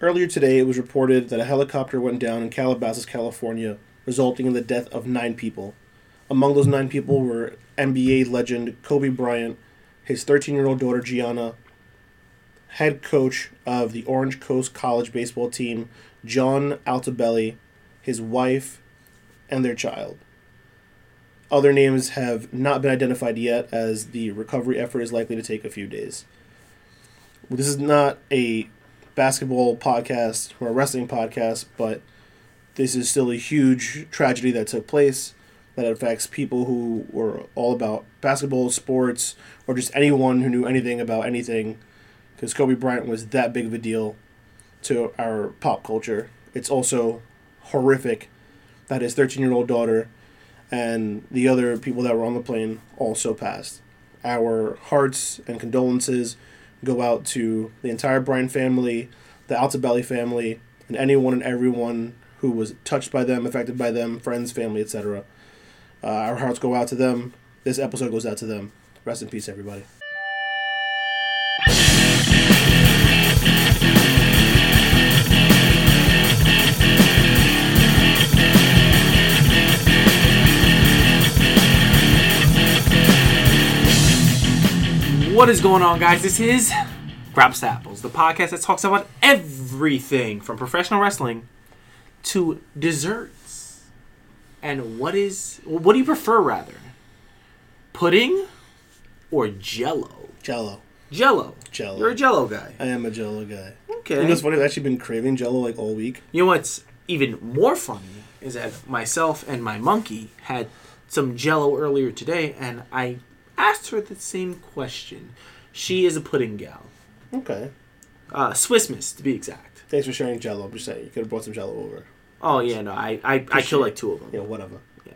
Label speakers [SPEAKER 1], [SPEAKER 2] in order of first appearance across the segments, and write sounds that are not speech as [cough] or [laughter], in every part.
[SPEAKER 1] Earlier today, it was reported that a helicopter went down in Calabasas, California, resulting in the death of nine people. Among those nine people were NBA legend Kobe Bryant, his 13 year old daughter Gianna, head coach of the Orange Coast College baseball team, John Altobelli, his wife, and their child. Other names have not been identified yet, as the recovery effort is likely to take a few days. This is not a basketball podcast or a wrestling podcast, but this is still a huge tragedy that took place that affects people who were all about basketball, sports, or just anyone who knew anything about anything. Because Kobe Bryant was that big of a deal to our pop culture. It's also horrific that his 13 year old daughter and the other people that were on the plane also passed. Our hearts and condolences go out to the entire Bryant family, the Altobelli family, and anyone and everyone who was touched by them, affected by them, friends, family, etc. Uh, our hearts go out to them. This episode goes out to them. Rest in peace, everybody.
[SPEAKER 2] What is going on, guys? This is to Apples, the podcast that talks about everything from professional wrestling to desserts. And what is what do you prefer rather? Pudding or jello?
[SPEAKER 1] Jello.
[SPEAKER 2] Jello.
[SPEAKER 1] Jello.
[SPEAKER 2] You're a jello guy.
[SPEAKER 1] I am a Jello guy.
[SPEAKER 2] Okay.
[SPEAKER 1] You know what's funny? I've actually been craving Jello like all week.
[SPEAKER 2] You know what's even more funny is that myself and my monkey had some jello earlier today and I asked her the same question. She is a pudding gal.
[SPEAKER 1] Okay.
[SPEAKER 2] Uh, Swiss Miss to be exact.
[SPEAKER 1] Thanks for sharing Jello. I'm just saying you could have brought some Jello over.
[SPEAKER 2] Oh yeah, no, I I, I killed like two of them.
[SPEAKER 1] Know, whatever.
[SPEAKER 2] Yeah,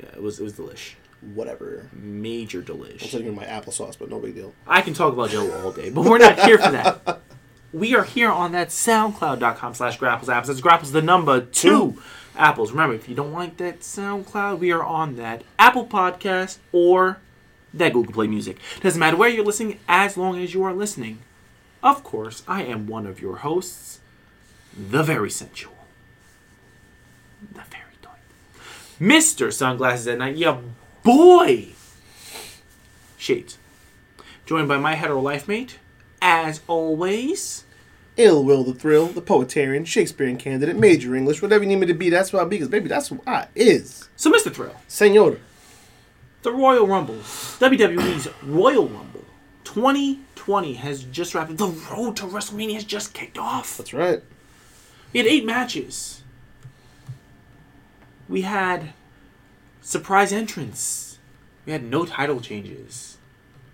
[SPEAKER 2] yeah, it was it was delish,
[SPEAKER 1] Whatever.
[SPEAKER 2] major delish.
[SPEAKER 1] I'm taking my applesauce, but no big deal.
[SPEAKER 2] I can talk about Jello all day, but we're not here for that. [laughs] We are here on that SoundCloud.com slash Grapples Apples. That's Grapples the number two apples. Remember, if you don't like that SoundCloud, we are on that Apple Podcast or that Google Play Music. Doesn't matter where you're listening, as long as you are listening. Of course, I am one of your hosts, the very sensual, the very tight, Mr. Sunglasses at Night, yeah, boy, Shades. Joined by my hetero life mate, as always,
[SPEAKER 1] Ill Will the Thrill, the Poetarian, Shakespearean candidate, major English, whatever you need me to be, that's what I'll be, because baby, that's who I is.
[SPEAKER 2] so Mr. Thrill.
[SPEAKER 1] Senor.
[SPEAKER 2] The Royal Rumble, WWE's Royal Rumble 2020 has just wrapped. The road to WrestleMania has just kicked off.
[SPEAKER 1] That's right.
[SPEAKER 2] We had eight matches. We had surprise entrance. We had no title changes.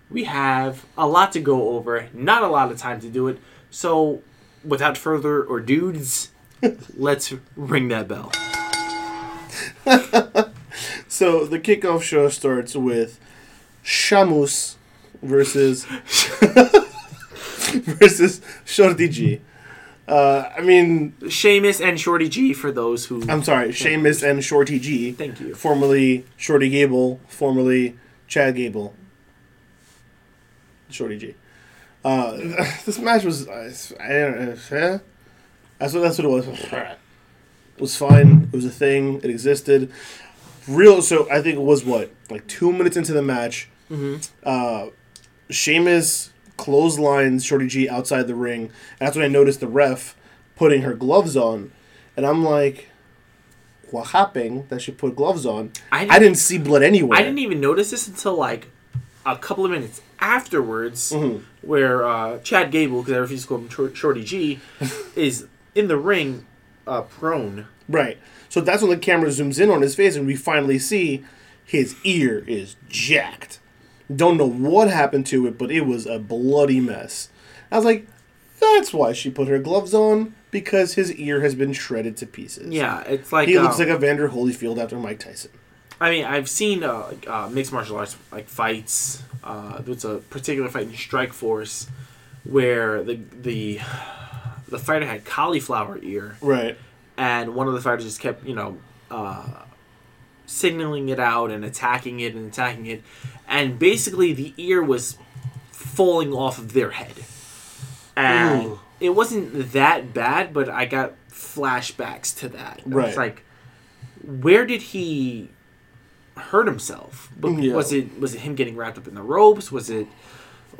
[SPEAKER 2] We have a lot to go over, not a lot of time to do it. So, without further or dudes, [laughs] let's ring that bell. [laughs]
[SPEAKER 1] So the kickoff show starts with Shamus versus [laughs] versus Shorty G. Uh, I mean,
[SPEAKER 2] Sheamus and Shorty G for those who.
[SPEAKER 1] I'm sorry, Sheamus and Shorty G.
[SPEAKER 2] Thank you.
[SPEAKER 1] Formerly Shorty Gable, formerly Chad Gable. Shorty G. Uh, [laughs] this match was, I don't know, that's what that's what it was. It was fine. It was a thing. It existed. Real. So I think it was what like two minutes into the match. Uh, Sheamus clotheslines Shorty G outside the ring. And that's when I noticed the ref putting her gloves on, and I'm like, "What happened that she put gloves on?"
[SPEAKER 2] I
[SPEAKER 1] I
[SPEAKER 2] didn't-
[SPEAKER 1] didn't, see blood anywhere.
[SPEAKER 2] I didn't even notice this until like a couple of minutes afterwards,
[SPEAKER 1] Mm-hmm.
[SPEAKER 2] where uh, Chad Gable, because I refuse to call him Shor- Shorty G, [laughs] is in the ring, uh, prone.
[SPEAKER 1] Right. So that's when the camera zooms in on his face, and we finally see his ear is jacked. Don't know what happened to it, but it was a bloody mess. I was like, that's why she put her gloves on because his ear has been shredded to pieces.
[SPEAKER 2] Yeah, it's like
[SPEAKER 1] He looks
[SPEAKER 2] um,
[SPEAKER 1] like a Vander Holyfield after Mike Tyson.
[SPEAKER 2] I mean, I've seen uh, uh, mixed martial arts like fights. Uh, there's a particular fight in Strikeforce where the the the fighter had cauliflower ear,
[SPEAKER 1] Right.
[SPEAKER 2] and one of the fighters just kept you know uh, signaling it out and attacking it and attacking it, and basically the ear was falling off of their head, and
[SPEAKER 1] Ooh.
[SPEAKER 2] it wasn't that bad, but I got flashbacks to that.
[SPEAKER 1] Right.
[SPEAKER 2] was like, where did he hurt himself? But
[SPEAKER 1] Yeah.
[SPEAKER 2] Was it was it him getting wrapped up in the ropes? Was it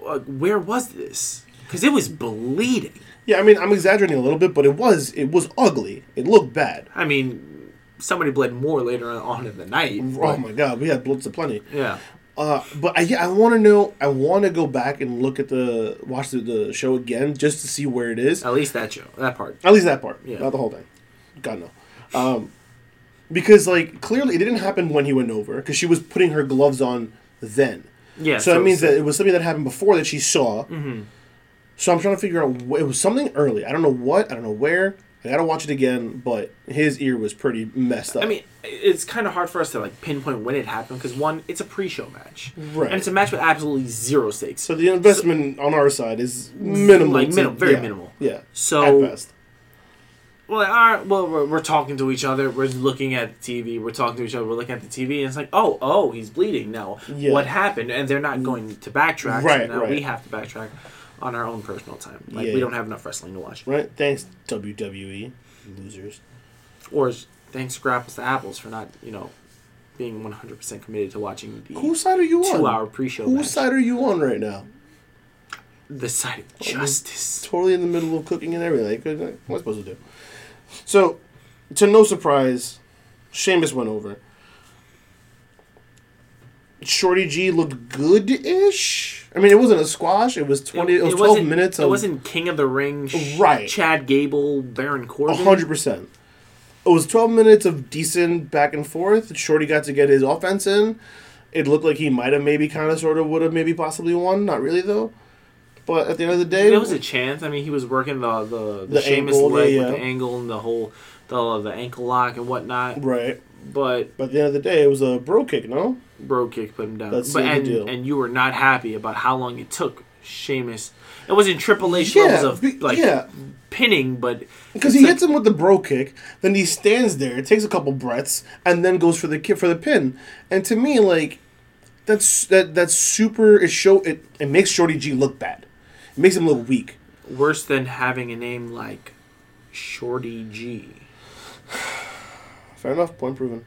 [SPEAKER 2] uh, where was this? Because it was bleeding.
[SPEAKER 1] Yeah, I mean, I'm exaggerating a little bit, but it was it was ugly. It looked bad.
[SPEAKER 2] I mean, somebody bled more later on in the night.
[SPEAKER 1] Oh my god, we had bloods aplenty.
[SPEAKER 2] Yeah.
[SPEAKER 1] Uh, but I, yeah, I want to know. I want to go back and look at the watch the, the show again just to see where it is.
[SPEAKER 2] At least that show, that part.
[SPEAKER 1] At least that part,
[SPEAKER 2] Yeah.
[SPEAKER 1] not the whole thing. God no. Um, because like clearly it didn't happen when he went over because she was putting her gloves on then.
[SPEAKER 2] Yeah.
[SPEAKER 1] so, that means that it was something that happened before that she saw.
[SPEAKER 2] Mhm.
[SPEAKER 1] So I'm trying to figure out. Wh- it was something early. I don't know what. I don't know where. I gotta watch it again. But his ear was pretty messed up.
[SPEAKER 2] I mean, it's kind of hard for us to like pinpoint when it happened because one, it's a pre-show match,
[SPEAKER 1] Right.
[SPEAKER 2] and it's a match with absolutely zero stakes.
[SPEAKER 1] so the investment on our side is minimal.
[SPEAKER 2] Like,
[SPEAKER 1] to-
[SPEAKER 2] minim- very
[SPEAKER 1] yeah,
[SPEAKER 2] minimal.
[SPEAKER 1] Yeah.
[SPEAKER 2] So- Well, all right, well, we're, we're talking to each other. We're looking at the TV. We're talking to each other. We're looking at the TV, and it's like, oh, oh, he's bleeding now.
[SPEAKER 1] Yeah.
[SPEAKER 2] What happened? And they're not going to backtrack.
[SPEAKER 1] Right,
[SPEAKER 2] so now
[SPEAKER 1] right.
[SPEAKER 2] we have to backtrack on our own personal time. Like
[SPEAKER 1] Yeah.
[SPEAKER 2] we don't have enough wrestling to watch.
[SPEAKER 1] Right. Thanks WWE losers.
[SPEAKER 2] Or thanks Grapples to Apples for not, you know, being one hundred percent committed to watching the
[SPEAKER 1] Whose side are you on?
[SPEAKER 2] two-hour pre-show
[SPEAKER 1] Whose
[SPEAKER 2] match.
[SPEAKER 1] side are you on right now?
[SPEAKER 2] The side of justice.
[SPEAKER 1] Totally in the middle of cooking and everything. What am I supposed to do? So, to no surprise, Sheamus went over. Shorty G looked good-ish. I mean, it wasn't a squash. It was twenty. It, was twelve minutes.
[SPEAKER 2] It wasn't King of the Ring. sh-
[SPEAKER 1] Right.
[SPEAKER 2] Chad Gable, Baron Corbin.
[SPEAKER 1] hundred percent. It was twelve minutes of decent back and forth. Shorty got to get his offense in. It looked like he might have maybe kind of sort of would have maybe possibly won. Not really though. But at the end of the day,
[SPEAKER 2] There was a chance. I mean, he was working the the, the,
[SPEAKER 1] The
[SPEAKER 2] Sheamus
[SPEAKER 1] ankle,
[SPEAKER 2] leg
[SPEAKER 1] yeah,
[SPEAKER 2] with the angle and the whole the the ankle lock and whatnot.
[SPEAKER 1] right.
[SPEAKER 2] But
[SPEAKER 1] But at the end of the day, it was a bro kick. No.
[SPEAKER 2] bro kick put him down.
[SPEAKER 1] That's
[SPEAKER 2] but
[SPEAKER 1] the
[SPEAKER 2] and
[SPEAKER 1] deal.
[SPEAKER 2] and you were not happy about how long it took Sheamus. It wasn't Triple H levels of like
[SPEAKER 1] yeah,
[SPEAKER 2] pinning, but
[SPEAKER 1] because he
[SPEAKER 2] like-
[SPEAKER 1] hits him with the bro kick, then he stands there, takes a couple breaths, and then goes for the ki- for the pin. And to me, like that's that that's super. It show it. It makes Shorty G look bad. It makes him look weak.
[SPEAKER 2] worse than having a name like Shorty G.
[SPEAKER 1] Fair enough. Point proven.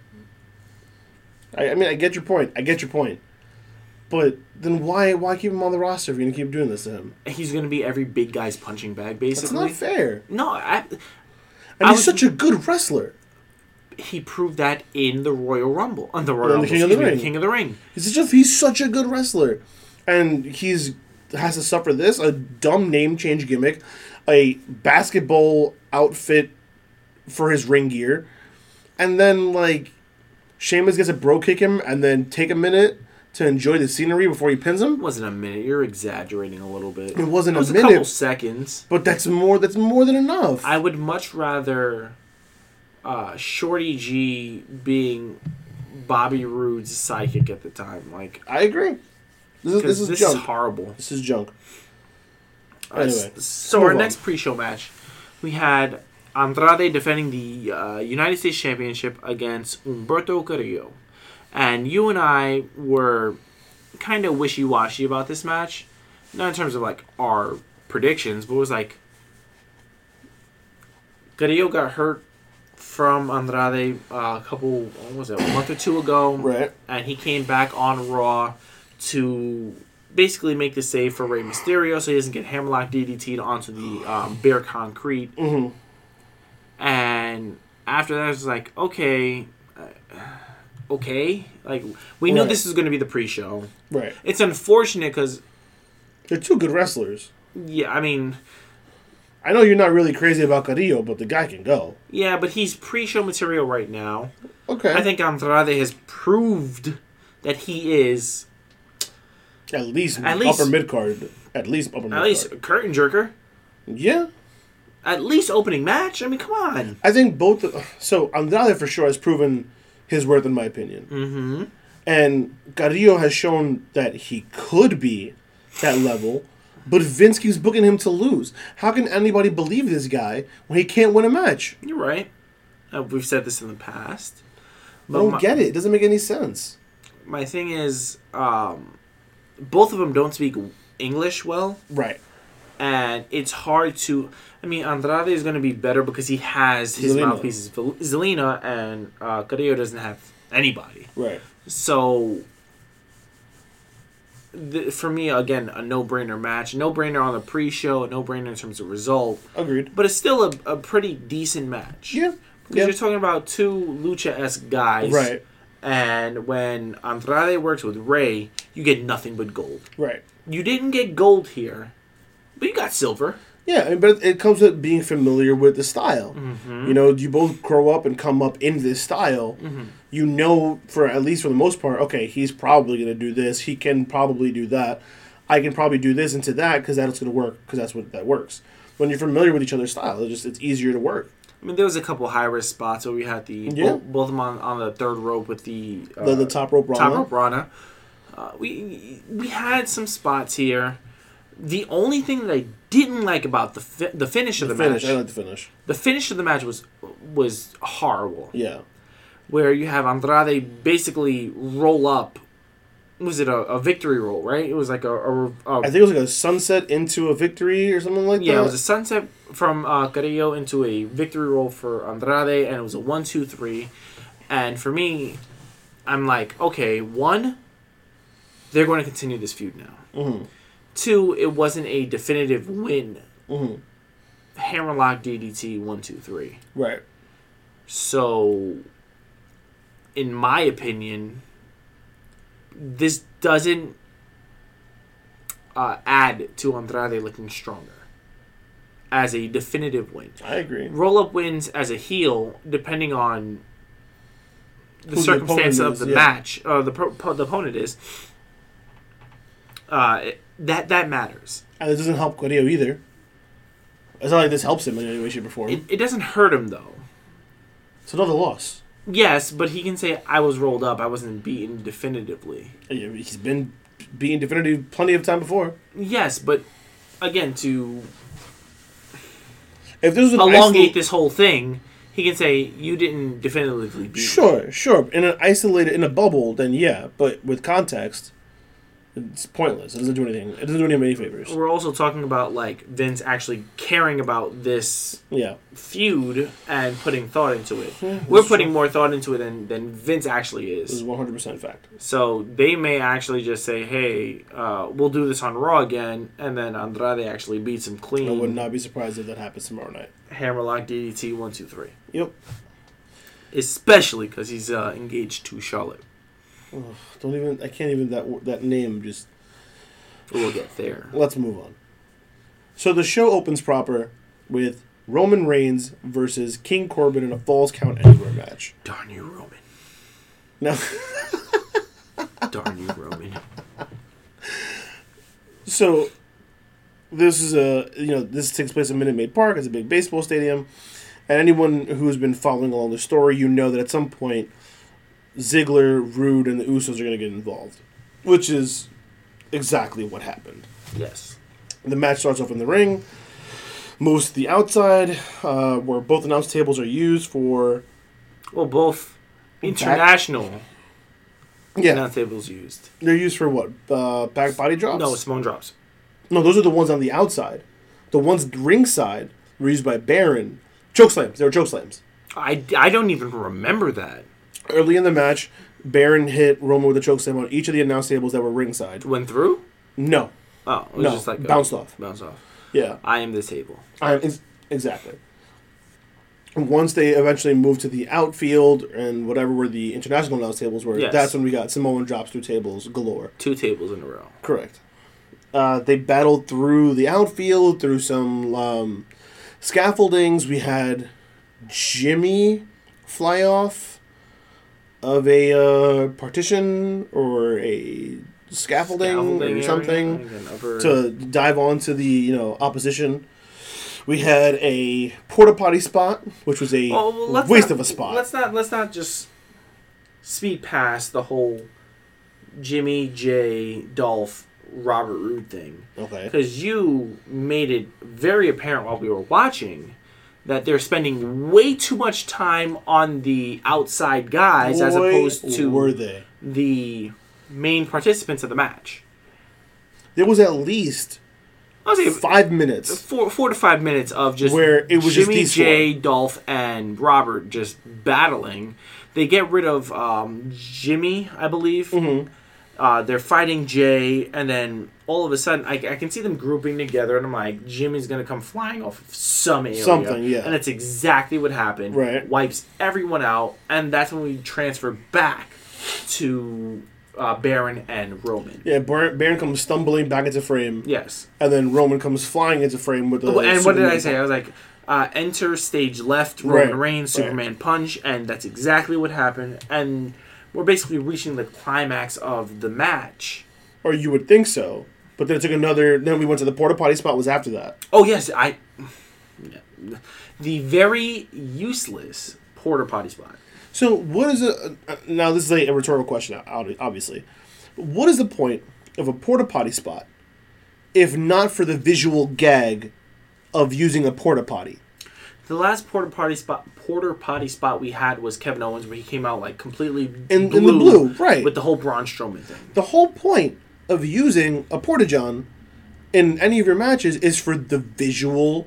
[SPEAKER 1] I, I mean, I get your point. I get your point. But then why why keep him on the roster if you're gonna keep doing this to him?
[SPEAKER 2] He's gonna be every big guy's punching bag, basically.
[SPEAKER 1] That's not fair.
[SPEAKER 2] No, I,
[SPEAKER 1] And
[SPEAKER 2] I
[SPEAKER 1] he's
[SPEAKER 2] was-
[SPEAKER 1] such a good wrestler.
[SPEAKER 2] he proved that in the Royal Rumble, on the Royal
[SPEAKER 1] On the
[SPEAKER 2] Rumble,
[SPEAKER 1] King of the
[SPEAKER 2] me,
[SPEAKER 1] Ring.
[SPEAKER 2] King of the Ring.
[SPEAKER 1] He's just he's such a good wrestler, and he's has to suffer this a dumb name change gimmick, a basketball outfit for his ring gear, and then like Sheamus gets a bro kick him, and then take a minute to enjoy the scenery before he pins
[SPEAKER 2] It
[SPEAKER 1] him.
[SPEAKER 2] wasn't a minute. You're exaggerating a little bit.
[SPEAKER 1] It wasn't
[SPEAKER 2] It was
[SPEAKER 1] a
[SPEAKER 2] a couple
[SPEAKER 1] minute,
[SPEAKER 2] seconds.
[SPEAKER 1] but that's more that's more than enough.
[SPEAKER 2] I would much rather uh, Shorty G being Bobby Roode's psychic at the time. Like,
[SPEAKER 1] I agree. This is this is
[SPEAKER 2] this
[SPEAKER 1] junk.
[SPEAKER 2] is horrible.
[SPEAKER 1] this is junk.
[SPEAKER 2] Uh,
[SPEAKER 1] Anyway,
[SPEAKER 2] so our
[SPEAKER 1] on.
[SPEAKER 2] next pre-show match, we had Andrade defending the uh, United States Championship against Humberto Carrillo, and you and I were kind of wishy-washy about this match, not in terms of like our predictions, but it was like Carrillo got hurt from Andrade uh, a couple, what was it, a month or two ago,
[SPEAKER 1] Right.
[SPEAKER 2] and he came back on Raw to basically make the save for Rey Mysterio so he doesn't get hammerlock DDT'd onto the um, bare concrete.
[SPEAKER 1] hmm
[SPEAKER 2] And after that, it was like, okay, uh, okay. Like, we knew
[SPEAKER 1] Right.
[SPEAKER 2] this was going to be the pre show.
[SPEAKER 1] Right.
[SPEAKER 2] It's unfortunate because,
[SPEAKER 1] They're two good wrestlers.
[SPEAKER 2] yeah, I mean,
[SPEAKER 1] I know you're not really crazy about Carrillo, but the guy can go.
[SPEAKER 2] yeah, but he's pre show material right now.
[SPEAKER 1] Okay.
[SPEAKER 2] I think Andrade has proved that he is
[SPEAKER 1] At least
[SPEAKER 2] At least-
[SPEAKER 1] upper mid card. At least upper mid card.
[SPEAKER 2] at least curtain jerker.
[SPEAKER 1] Yeah.
[SPEAKER 2] At least opening match. I mean, come on.
[SPEAKER 1] I think both. So Andrade for sure has proven his worth, in my opinion.
[SPEAKER 2] Mm-hmm.
[SPEAKER 1] And Carrillo has shown that he could be that level, but Vince keeps booking him to lose. How can anybody believe this guy when he can't win a match?
[SPEAKER 2] You're right. Uh, we've said this in the past.
[SPEAKER 1] I don't
[SPEAKER 2] my,
[SPEAKER 1] get it. It doesn't make any sense.
[SPEAKER 2] my thing is, um, both of them don't speak English well,
[SPEAKER 1] Right.
[SPEAKER 2] and it's hard to. I mean, Andrade is going to be better because he has his
[SPEAKER 1] Zelina.
[SPEAKER 2] mouthpieces. Zelina and uh, Carrillo doesn't have anybody.
[SPEAKER 1] Right.
[SPEAKER 2] So, th- for me, again, a no-brainer match. No-brainer on the pre-show. No-brainer in terms of result.
[SPEAKER 1] Agreed.
[SPEAKER 2] But it's still a, a pretty decent match.
[SPEAKER 1] Yeah.
[SPEAKER 2] Because
[SPEAKER 1] Yeah.
[SPEAKER 2] you're talking about two lucha-esque guys.
[SPEAKER 1] Right.
[SPEAKER 2] And when Andrade works with Rey, you get nothing but gold.
[SPEAKER 1] Right.
[SPEAKER 2] You didn't get gold here, but you got silver.
[SPEAKER 1] Yeah, but it comes with being familiar with the style.
[SPEAKER 2] Mm-hmm.
[SPEAKER 1] You know, you both grow up and come up in this style.
[SPEAKER 2] Mm-hmm.
[SPEAKER 1] You know, for at least for the most part, okay, he's probably going to do this. He can probably do that. I can probably do this into that because that's going to work because that's what that works. When you're familiar with each other's style, it's just it's easier to work.
[SPEAKER 2] I mean, there was a couple high risk spots where we had the
[SPEAKER 1] Yeah.
[SPEAKER 2] both, both of them on, on the third rope with the uh,
[SPEAKER 1] The, the top rope Rana.
[SPEAKER 2] top rope Rana. Uh, we we had some spots here. The only thing that I didn't like about the fi- the finish of the,
[SPEAKER 1] finish.
[SPEAKER 2] match,
[SPEAKER 1] I like the finish.
[SPEAKER 2] the finish of the match was was horrible.
[SPEAKER 1] Yeah.
[SPEAKER 2] Where you have Andrade basically roll up. Was it a, a victory roll? Right? It was like a, a, a
[SPEAKER 1] I think it was like a sunset into a victory or something like
[SPEAKER 2] Yeah,
[SPEAKER 1] that.
[SPEAKER 2] Yeah, it was a sunset from uh, Carrillo into a victory roll for Andrade, and it was a one, two, three. And for me, I'm like, okay, one, they're going to continue this feud now.
[SPEAKER 1] Mhm.
[SPEAKER 2] Two, it wasn't a definitive win.
[SPEAKER 1] Mhm.
[SPEAKER 2] Hammerlock DDT one, two, three.
[SPEAKER 1] Right.
[SPEAKER 2] So, in my opinion, this doesn't uh, add to Andrade looking stronger as a definitive win.
[SPEAKER 1] I agree.
[SPEAKER 2] Roll up wins as a heel, depending on the
[SPEAKER 1] Who
[SPEAKER 2] circumstance
[SPEAKER 1] opponent
[SPEAKER 2] of
[SPEAKER 1] is,
[SPEAKER 2] the
[SPEAKER 1] yeah.
[SPEAKER 2] match, or the pro- the opponent is. Uh, it- that that matters.
[SPEAKER 1] And it doesn't help Correa either. It's not like this helps him in any way, shape, or form.
[SPEAKER 2] It, it doesn't hurt him though.
[SPEAKER 1] it's another loss.
[SPEAKER 2] Yes, but he can say I was rolled up. I wasn't beaten definitively.
[SPEAKER 1] Yeah, He's been being definitive plenty of time before.
[SPEAKER 2] Yes, but again, to
[SPEAKER 1] If this was
[SPEAKER 2] elongate
[SPEAKER 1] isol-
[SPEAKER 2] this whole thing, he can say you didn't definitively beat. me."
[SPEAKER 1] Sure, sure. In an isolated, in a bubble, then yeah. But with context, it's pointless. It doesn't do anything. It doesn't do any any favors.
[SPEAKER 2] We're also talking about like Vince actually caring about this
[SPEAKER 1] Yeah.
[SPEAKER 2] feud and putting thought into it.
[SPEAKER 1] Yeah,
[SPEAKER 2] We're putting
[SPEAKER 1] true.
[SPEAKER 2] more thought into it than, than Vince actually is.
[SPEAKER 1] This is
[SPEAKER 2] is.
[SPEAKER 1] one hundred percent fact.
[SPEAKER 2] So they may actually just say, "Hey, uh, we'll do this on Raw again," and then Andrade actually beats him clean.
[SPEAKER 1] I would not be surprised if that happens tomorrow night.
[SPEAKER 2] Hammerlock DDT one two three.
[SPEAKER 1] Yep.
[SPEAKER 2] Especially because he's uh, engaged to Charlotte.
[SPEAKER 1] Ugh, don't even. I can't even that that name. Just
[SPEAKER 2] We'll get there.
[SPEAKER 1] let's move on. So the show opens proper with Roman Reigns versus King Corbin in a Falls Count Anywhere match.
[SPEAKER 2] Darn you, Roman.
[SPEAKER 1] No.
[SPEAKER 2] Darn you, Roman.
[SPEAKER 1] so this is a you know this takes place at Minute Maid Park. It's a big baseball stadium, and anyone who's been following along the story, you know that at some point Ziggler, Roode, and the Usos are going to get involved, which is exactly what happened.
[SPEAKER 2] Yes.
[SPEAKER 1] The match starts off in the ring, moves to the outside, uh, where both announce tables are used for
[SPEAKER 2] Well, both international
[SPEAKER 1] yeah.
[SPEAKER 2] announce tables used.
[SPEAKER 1] They're used for what? Uh, back body drops.
[SPEAKER 2] No, Samoan drops.
[SPEAKER 1] no, those are the ones on the outside. The ones ringside were used by Baron. Choke slams. They were choke slams.
[SPEAKER 2] I, I don't even remember that.
[SPEAKER 1] Early in the match, Baron hit Roman with a choke slam on each of the announce tables that were ringside.
[SPEAKER 2] Went through?
[SPEAKER 1] No,
[SPEAKER 2] Oh, it was
[SPEAKER 1] no,
[SPEAKER 2] just like a-
[SPEAKER 1] bounced off.
[SPEAKER 2] Bounced off.
[SPEAKER 1] Yeah,
[SPEAKER 2] I am this table.
[SPEAKER 1] I, ex- exactly. Once they eventually moved to the outfield and whatever where the international announce tables were,
[SPEAKER 2] Yes.
[SPEAKER 1] that's when we got Samoan drops through tables galore.
[SPEAKER 2] Two tables in a row.
[SPEAKER 1] Correct. Uh, they battled through the outfield, through some um, scaffoldings. We had Jimmy fly off of a uh, partition or a scaffolding,
[SPEAKER 2] Scaffolding
[SPEAKER 1] or something
[SPEAKER 2] upper-
[SPEAKER 1] to dive onto the you know opposition. We had a porta potty spot, which was a
[SPEAKER 2] Oh, well,
[SPEAKER 1] waste
[SPEAKER 2] not-
[SPEAKER 1] of a spot.
[SPEAKER 2] Let's not let's not just speed past the whole Jimmy J Dolph Robert Roode thing
[SPEAKER 1] Okay.
[SPEAKER 2] because you made it very apparent while we were watching that they're spending way too much time on the outside guys as opposed to
[SPEAKER 1] were they?
[SPEAKER 2] the main participants of the match.
[SPEAKER 1] There was at least
[SPEAKER 2] I was saying
[SPEAKER 1] five minutes.
[SPEAKER 2] four four to five minutes of just
[SPEAKER 1] Where it was just
[SPEAKER 2] Jimmy J, Dolph, and Robert just battling. They get rid of um, Jimmy, I believe.
[SPEAKER 1] Mm-hmm.
[SPEAKER 2] Uh, they're fighting Jey, and then all of a sudden, I, I can see them grouping together, and I'm like, Jimmy's gonna come flying off of some area,
[SPEAKER 1] Something, yeah.
[SPEAKER 2] and that's exactly what happened.
[SPEAKER 1] Right.
[SPEAKER 2] wipes everyone out, and that's when we transfer back to uh, Baron and Roman.
[SPEAKER 1] Yeah, Baron, Baron comes stumbling back into frame,
[SPEAKER 2] Yes.
[SPEAKER 1] and then Roman comes flying into frame with the.
[SPEAKER 2] Oh, and what did I say? I was like, uh, enter stage left, Roman
[SPEAKER 1] Right,
[SPEAKER 2] Reigns,
[SPEAKER 1] right.
[SPEAKER 2] Superman punch, and that's exactly what happened. And we're basically reaching the climax of the match.
[SPEAKER 1] Or you would think so, but then it took another. Then we went to the porta potty spot. Was after that.
[SPEAKER 2] Oh yes, I. The very useless porta potty spot.
[SPEAKER 1] So what is a now? This is a, a rhetorical question, obviously. What is the point of a porta potty spot, if not for the visual gag of using a porta potty?
[SPEAKER 2] The last porter potty spot, porter potty spot we had was Kevin Owens, where he came out like completely
[SPEAKER 1] In- in the blue, right.
[SPEAKER 2] with the whole Braun Strowman thing.
[SPEAKER 1] The whole point of using a porta john in any of your matches is for the visual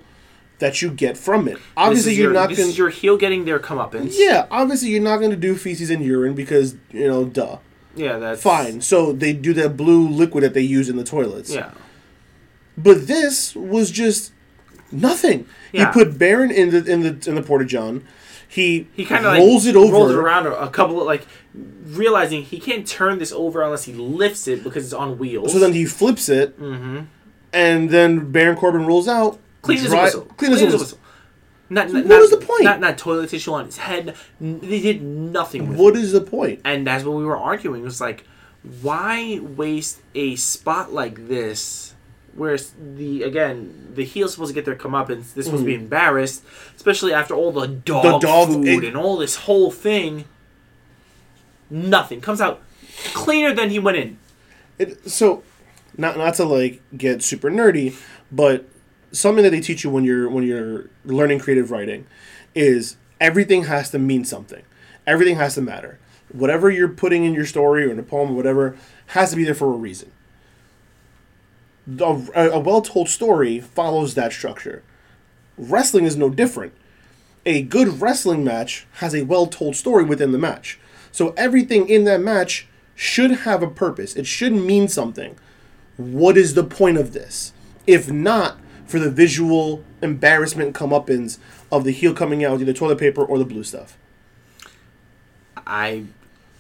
[SPEAKER 1] that you get from it. Obviously, you're
[SPEAKER 2] your,
[SPEAKER 1] not going.
[SPEAKER 2] is your heel getting their comeuppance.
[SPEAKER 1] Yeah, obviously you're not going to do feces and urine because you know, duh.
[SPEAKER 2] yeah, that's
[SPEAKER 1] Fine. So they do that blue liquid that they use in the toilets.
[SPEAKER 2] Yeah,
[SPEAKER 1] But this was just nothing.
[SPEAKER 2] Yeah.
[SPEAKER 1] He put Baron in the in the in the porta john. He
[SPEAKER 2] he kind of like
[SPEAKER 1] rolls it over.
[SPEAKER 2] rolls it around a, couple of like realizing he can't turn this over unless he lifts it because it's on wheels.
[SPEAKER 1] So then he flips it, and then Baron Corbin rolls out.
[SPEAKER 2] Mm-hmm. clean as a
[SPEAKER 1] dry-
[SPEAKER 2] whistle.
[SPEAKER 1] Clean as a whistle.
[SPEAKER 2] Not, not,
[SPEAKER 1] What
[SPEAKER 2] not,
[SPEAKER 1] was the point?
[SPEAKER 2] Not, not toilet tissue on his head. They did nothing with it.
[SPEAKER 1] What is the point?
[SPEAKER 2] And that's what we were arguing. It was like, why waste a spot like this, where s- the again the heel's supposed to get their comeuppance, they're supposed to be embarrassed, especially after all the dog,
[SPEAKER 1] Mm. The dog-
[SPEAKER 2] food
[SPEAKER 1] it-
[SPEAKER 2] and all this whole thing. Nothing comes out cleaner than he went in.
[SPEAKER 1] It, so, not not to like get super nerdy, but something that they teach you when you're when you're learning creative writing is everything has to mean something. Everything has to matter. Whatever you're putting in your story or in a poem or whatever has to be there for a reason. A, well told story follows that structure. Wrestling is no different. A good wrestling match has a well told story within the match. So everything in that match should have a purpose. It should mean something. What is the point of this? If not for the visual embarrassment comeuppance of the heel coming out with either toilet paper or the blue stuff.
[SPEAKER 2] I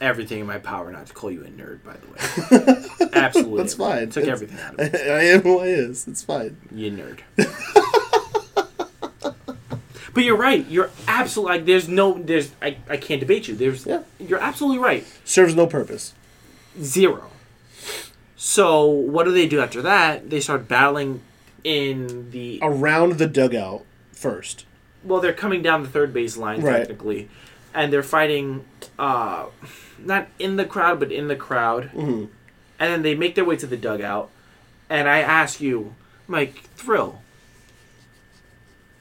[SPEAKER 2] everything in my power not to call you a nerd. By the way, [laughs] absolutely,
[SPEAKER 1] That's fine.
[SPEAKER 2] Took
[SPEAKER 1] It's-
[SPEAKER 2] everything out of [laughs] it.
[SPEAKER 1] I am who I is. It's fine.
[SPEAKER 2] You nerd. [laughs] but you're right. You're absolutely like. There's no. There's. I. I can't debate you. There's.
[SPEAKER 1] Yeah.
[SPEAKER 2] You're absolutely right.
[SPEAKER 1] Serves no purpose.
[SPEAKER 2] Zero. So what do they do after that? They start battling in the.
[SPEAKER 1] Around the dugout first.
[SPEAKER 2] Well, they're coming down the third base line
[SPEAKER 1] Right.
[SPEAKER 2] technically, and they're fighting. uh Not in the crowd, but in the crowd.
[SPEAKER 1] Mm-hmm.
[SPEAKER 2] And then they make their way to the dugout, and I ask you, Mike Thrill,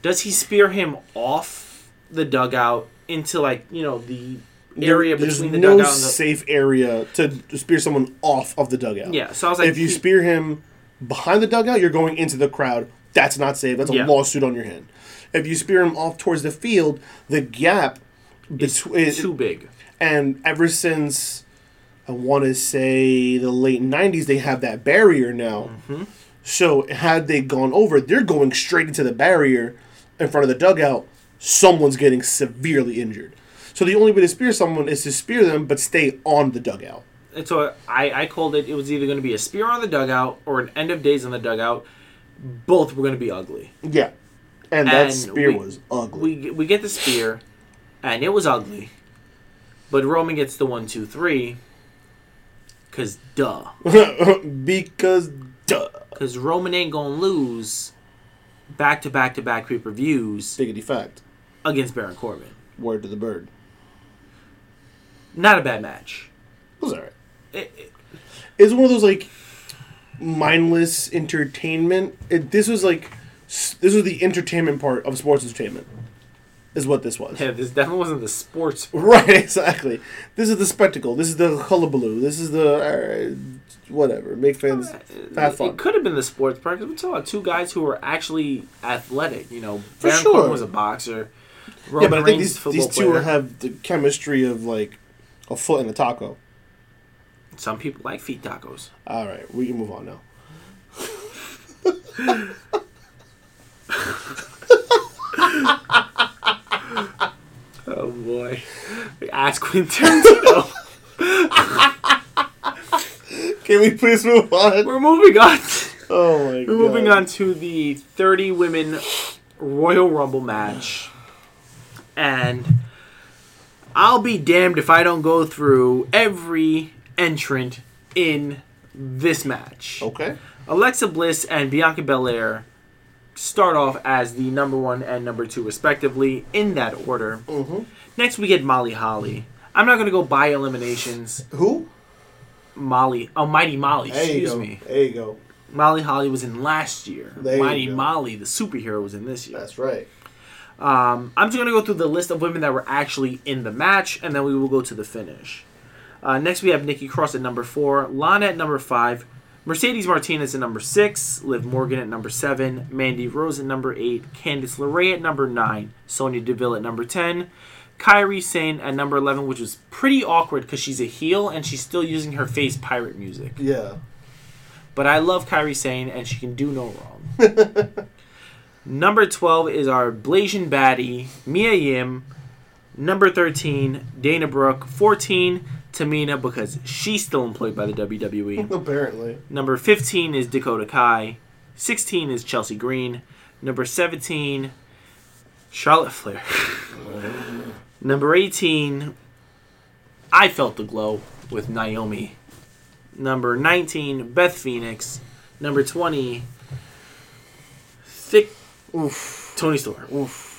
[SPEAKER 2] does he spear him off the dugout into like you know the area
[SPEAKER 1] There's
[SPEAKER 2] between the
[SPEAKER 1] no
[SPEAKER 2] dugout and the
[SPEAKER 1] safe area to spear someone off of the dugout.
[SPEAKER 2] yeah? So I was like,
[SPEAKER 1] if you
[SPEAKER 2] he-
[SPEAKER 1] spear him behind the dugout, you're going into the crowd. That's not safe. That's a
[SPEAKER 2] Yeah.
[SPEAKER 1] lawsuit on your hand. If you spear him off towards the field, the gap
[SPEAKER 2] it's
[SPEAKER 1] between
[SPEAKER 2] too big.
[SPEAKER 1] and ever since I want to say the late '90s, they have that barrier now.
[SPEAKER 2] Mm-hmm.
[SPEAKER 1] So had they gone over, they're going straight into the barrier in front of the dugout. Someone's getting severely injured. So the only way to spear someone is to spear them, but stay on the dugout.
[SPEAKER 2] And so I, I called it. It was either going to be a spear on the dugout or an end of days on the dugout. Both were going to be ugly.
[SPEAKER 1] Yeah, and that spear
[SPEAKER 2] we-
[SPEAKER 1] was ugly.
[SPEAKER 2] We we get the spear, and it was ugly. But Roman gets the one, two, three. Cause duh. [laughs]
[SPEAKER 1] because duh,
[SPEAKER 2] Cause Roman ain't gonna lose back to back to back pay per views
[SPEAKER 1] diggity fact.
[SPEAKER 2] against Baron Corbin.
[SPEAKER 1] Word to the bird.
[SPEAKER 2] Not a bad match.
[SPEAKER 1] It was alright.
[SPEAKER 2] It- it-
[SPEAKER 1] It's one of those like mindless entertainment. It, this was like this was the entertainment part of sports entertainment. Is what this was.
[SPEAKER 2] Yeah, this definitely wasn't the sports. [laughs]
[SPEAKER 1] Right, exactly. This is the spectacle. This is the hullabaloo. This is the uh, whatever. Make fans have
[SPEAKER 2] It,
[SPEAKER 1] fun.
[SPEAKER 2] it could have been the sports part because we're talking about two guys who were actually athletic. You know,
[SPEAKER 1] For
[SPEAKER 2] Baron
[SPEAKER 1] sure.
[SPEAKER 2] Corbin was a boxer.
[SPEAKER 1] yeah, but I think
[SPEAKER 2] Reigns,
[SPEAKER 1] these, these two
[SPEAKER 2] player.
[SPEAKER 1] have the chemistry of like a foot in a taco.
[SPEAKER 2] Some people like feet tacos.
[SPEAKER 1] All right, we can move on now. [laughs] [laughs]
[SPEAKER 2] Oh boy, ask Quentin Tarantino. [laughs]
[SPEAKER 1] Can we please move on?
[SPEAKER 2] we're moving on.
[SPEAKER 1] Oh my god.
[SPEAKER 2] We're moving on to the 30 women Royal Rumble match. And I'll be damned if I don't go through every entrant in this match.
[SPEAKER 1] Okay.
[SPEAKER 2] Alexa Bliss and Bianca Belair start off as the number one and number two, respectively, in that order.
[SPEAKER 1] Mm-hmm.
[SPEAKER 2] Next, we get Molly Holly. I'm not going to go by eliminations.
[SPEAKER 1] Who?
[SPEAKER 2] Molly, oh, Mighty Molly,
[SPEAKER 1] There
[SPEAKER 2] excuse me.
[SPEAKER 1] There you go.
[SPEAKER 2] Molly Holly was in last year.
[SPEAKER 1] There you
[SPEAKER 2] Mighty. Molly, the superhero, was in this year.
[SPEAKER 1] That's right.
[SPEAKER 2] Um, I'm just going to go through the list of women that were actually in the match, and then we will go to the finish. Uh, next, we have Nikki Cross at number four, Lana at number five, Mercedes Martinez at number six, Liv Morgan at number seven, Mandy Rose at number eight, Candice LeRae at number nine, Sonya Deville at number ten, Kairi Sane at number 11, which was pretty awkward because she's a heel and she's still using her face pirate music.
[SPEAKER 1] Yeah.
[SPEAKER 2] But I love Kairi Sane, and she can do no wrong. [laughs] Number 12 is our Blasian baddie, Mia Yim. Number 13, Dana Brooke. 14, Tamina, because she's still employed by the WWE. [laughs]
[SPEAKER 1] Apparently.
[SPEAKER 2] Number 15 is Dakota Kai. 16 is Chelsea Green. Number 17, Charlotte Flair. [laughs] Number 18, I felt the glow with Naomi. Number 19, Beth Phoenix. Number 20, Thick
[SPEAKER 1] Oof.
[SPEAKER 2] Toni Storm.
[SPEAKER 1] Oof.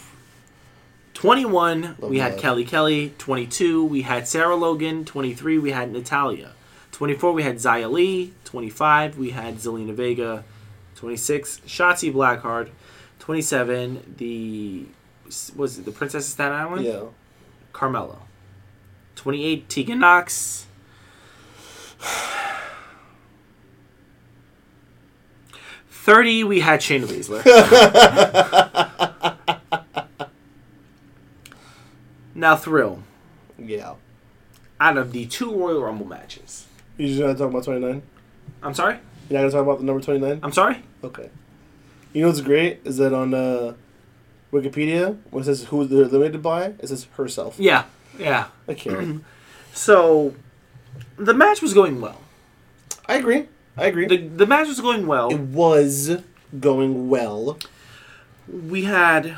[SPEAKER 2] 21,
[SPEAKER 1] Love
[SPEAKER 2] we had
[SPEAKER 1] that.
[SPEAKER 2] Kelly Kelly. 22, we had Sarah Logan. 23, we had Natalya. 24, we had Xia Li. 25, we had Zelina Vega. 26, Shotzi Blackheart. 27, the was it the Princess of Staten Island?
[SPEAKER 1] Yeah.
[SPEAKER 2] Carmella. 28, Tegan Knox. [sighs] Thirty, we had Shayna Baszler. [laughs] now, Thrill.
[SPEAKER 1] Yeah.
[SPEAKER 2] Out of the two Royal Rumble matches,
[SPEAKER 1] You just gonna talk about twenty nine?
[SPEAKER 2] I'm sorry.
[SPEAKER 1] You're not gonna talk about the number twenty nine?
[SPEAKER 2] I'm sorry.
[SPEAKER 1] Okay. You know what's great is that on uh, Wikipedia, when it says who they're limited by, it says herself.
[SPEAKER 2] Yeah, yeah.
[SPEAKER 1] I can't. [clears throat]
[SPEAKER 2] So, the match was going well.
[SPEAKER 1] I agree. I agree.
[SPEAKER 2] The the match was going well.
[SPEAKER 1] it was going well.
[SPEAKER 2] we had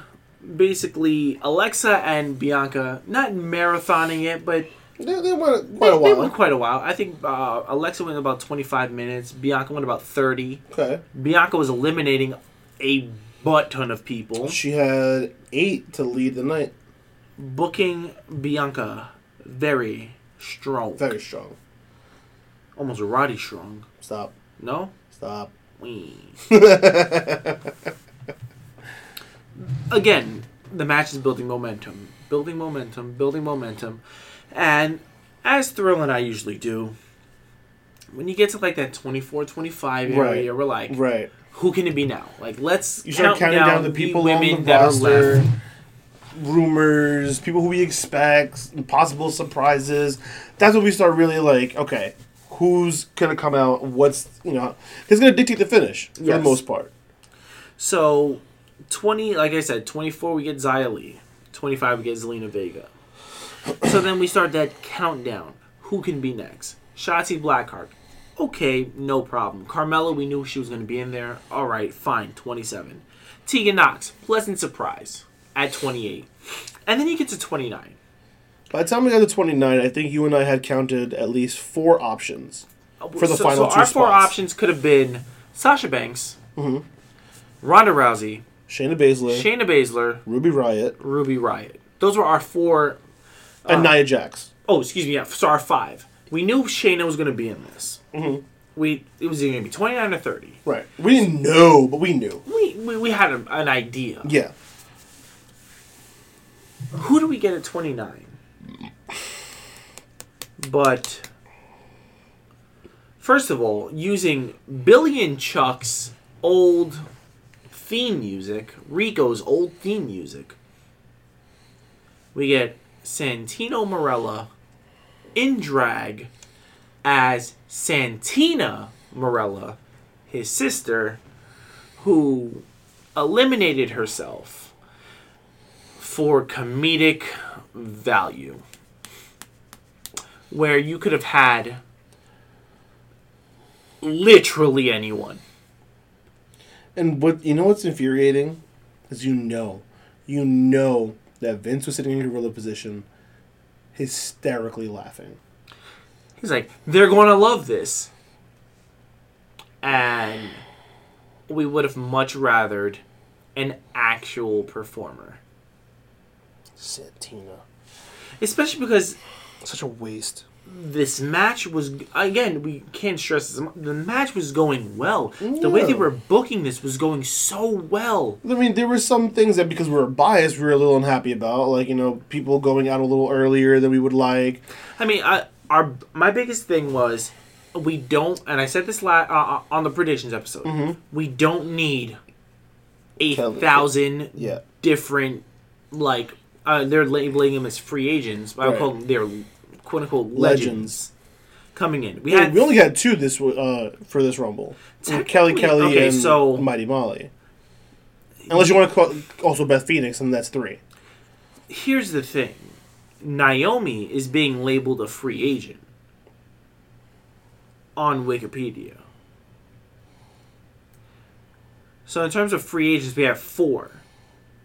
[SPEAKER 2] basically Alexa and Bianca not marathoning it, but
[SPEAKER 1] They, they went
[SPEAKER 2] they,
[SPEAKER 1] quite a
[SPEAKER 2] they
[SPEAKER 1] while.
[SPEAKER 2] went quite a while. I think uh, Alexa went about 25 minutes. Bianca went about 30.
[SPEAKER 1] okay.
[SPEAKER 2] Bianca was eliminating a butt ton of people.
[SPEAKER 1] She had eight to lead the night.
[SPEAKER 2] Booking Bianca very strong.
[SPEAKER 1] Very strong.
[SPEAKER 2] Almost Roddy strong.
[SPEAKER 1] Stop.
[SPEAKER 2] No?
[SPEAKER 1] Stop.
[SPEAKER 2] Wee. [laughs] Again, the match is building momentum. Building momentum, building momentum. And as Thrill and I usually do, when you get to like that 24 25 area,
[SPEAKER 1] Right.
[SPEAKER 2] we're like,
[SPEAKER 1] Right.
[SPEAKER 2] who can it be now? Like, let's
[SPEAKER 1] You start
[SPEAKER 2] count
[SPEAKER 1] counting down the people the
[SPEAKER 2] that
[SPEAKER 1] roster,
[SPEAKER 2] are left.
[SPEAKER 1] rumors, people who we expect, possible surprises. That's when we start really like, okay, who's gonna come out? What's you know, it's gonna dictate the finish for
[SPEAKER 2] Yes.
[SPEAKER 1] the most part.
[SPEAKER 2] So, 20, like I said, 24 we get Xia Li. 25 we get Zelina Vega. so then we start that countdown. Who can be next? Shotzi Blackheart. Okay, no problem. Carmella, we knew she was going to be in there. All right, fine, 27. Tegan Knox, pleasant surprise at 28. And then you get to 29.
[SPEAKER 1] By the time we got to twenty nine, I think you and I had counted at least four options. For the
[SPEAKER 2] so,
[SPEAKER 1] final
[SPEAKER 2] so
[SPEAKER 1] two
[SPEAKER 2] our four options could have been Sasha Banks,
[SPEAKER 1] Mhm.
[SPEAKER 2] Ronda Rousey,
[SPEAKER 1] Shayna Baszler,
[SPEAKER 2] Shayna Baszler,
[SPEAKER 1] Ruby Riot,
[SPEAKER 2] Ruby Riot. Those were our four
[SPEAKER 1] and
[SPEAKER 2] Uh,
[SPEAKER 1] Nia Jax.
[SPEAKER 2] Oh, excuse me. Yeah, so our five. We knew Shayna was going to be in this.
[SPEAKER 1] Mhm.
[SPEAKER 2] We it was either going to be twenty nine or thirty.
[SPEAKER 1] Right. We didn't know, but we knew.
[SPEAKER 2] We we, we had a, an idea.
[SPEAKER 1] Yeah.
[SPEAKER 2] Who do we get at 29? But first of all, using Billy and Chuck's old theme music, Rico's old theme music, we get Santino Marella in drag as Santina Marella, his sister, who eliminated herself for comedic value. Where you could have had literally anyone.
[SPEAKER 1] And what you know what's infuriating is you know, you know that Vince was sitting in a gorilla position, hysterically laughing.
[SPEAKER 2] He's like, they're going to love this. And we would have much rathered an actual performer.
[SPEAKER 1] Santina,
[SPEAKER 2] Especially because
[SPEAKER 1] such a waste.
[SPEAKER 2] This match was, again, we can't stress this, the match was going well. The way they were booking this was going so well.
[SPEAKER 1] I mean, there were some things that because we were biased, we were a little unhappy about, like you know, people going out a little earlier than we would like.
[SPEAKER 2] I mean, I, our my biggest thing was we don't, and I said this la- uh, on the predictions episode. We don't need a thousand
[SPEAKER 1] Yeah.
[SPEAKER 2] different like uh, they're labeling them as free agents. But I
[SPEAKER 1] Right.
[SPEAKER 2] call them they're quote unquote legends,
[SPEAKER 1] Legends.
[SPEAKER 2] coming in. We
[SPEAKER 1] Yeah,
[SPEAKER 2] had
[SPEAKER 1] we only had two this uh for this rumble. Kelly Kelly
[SPEAKER 2] okay,
[SPEAKER 1] and
[SPEAKER 2] so-
[SPEAKER 1] Mighty Molly. Unless you want to call also Beth Phoenix, and that's three.
[SPEAKER 2] here's the thing: Naomi is being labeled a free agent on Wikipedia. So in terms of free agents, we have four: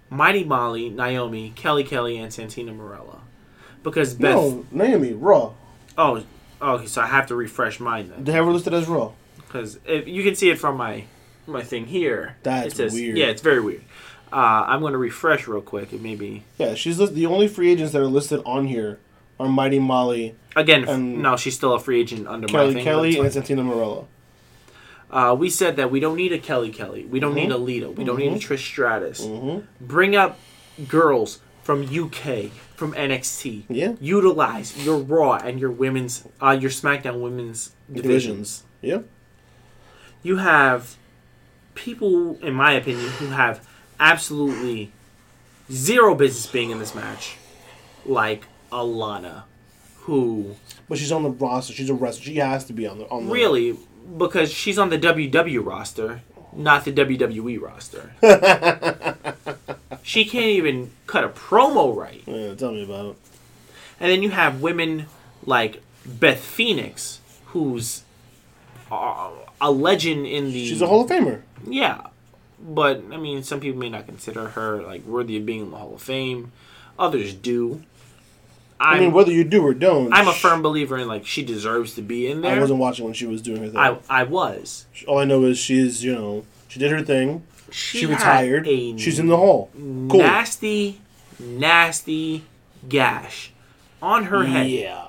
[SPEAKER 2] Mighty Molly, Naomi, Kelly Kelly, and Santina Marella. Because Beth.
[SPEAKER 1] No, Naomi Raw.
[SPEAKER 2] Oh, okay. So I have to refresh mine then.
[SPEAKER 1] They have her listed as Raw.
[SPEAKER 2] because you can see it from my my thing here.
[SPEAKER 1] That's
[SPEAKER 2] it says,
[SPEAKER 1] weird.
[SPEAKER 2] Yeah, it's very weird. Uh, I'm going to refresh real quick and maybe
[SPEAKER 1] Yeah, she's list- the only free agents that are listed on here are Mighty Molly,
[SPEAKER 2] again.
[SPEAKER 1] Um,
[SPEAKER 2] no, she's still a free agent under my
[SPEAKER 1] Kelly
[SPEAKER 2] thing.
[SPEAKER 1] Kelly, and Santina Marella.
[SPEAKER 2] fine. Uh, we said that we don't need a Kelly Kelly. We don't need a. Lita. We don't need a Trish Stratus.
[SPEAKER 1] Mm-hmm.
[SPEAKER 2] Bring up girls from UK, from NXT.
[SPEAKER 1] Yeah.
[SPEAKER 2] Utilize your Raw and your women's, uh, your SmackDown women's divisions.
[SPEAKER 1] Divisions. Yeah.
[SPEAKER 2] you have people, in my opinion, who have absolutely zero business being in this match, like Alana, who
[SPEAKER 1] But she's on the roster. She's a wrestler. She has to be on the on the
[SPEAKER 2] really, because she's on the WW roster, not the WWE roster. [laughs] she can't even cut a promo right.
[SPEAKER 1] Yeah, tell me about it.
[SPEAKER 2] And then you have women like Beth Phoenix, who's uh, a legend in the.
[SPEAKER 1] She's a Hall of Famer.
[SPEAKER 2] Yeah, but I mean, some people may not consider her like worthy of being in the Hall of Fame. Others do.
[SPEAKER 1] I
[SPEAKER 2] I'm,
[SPEAKER 1] mean, whether you do or don't.
[SPEAKER 2] I'm a firm believer in like she deserves to be in there.
[SPEAKER 1] I wasn't watching when she was doing her thing.
[SPEAKER 2] I, I was.
[SPEAKER 1] All I know is she's you know she did her thing.
[SPEAKER 2] She,
[SPEAKER 1] She, retired. She's in the hole. Cool.
[SPEAKER 2] nasty, nasty gash on her head,
[SPEAKER 1] Yeah,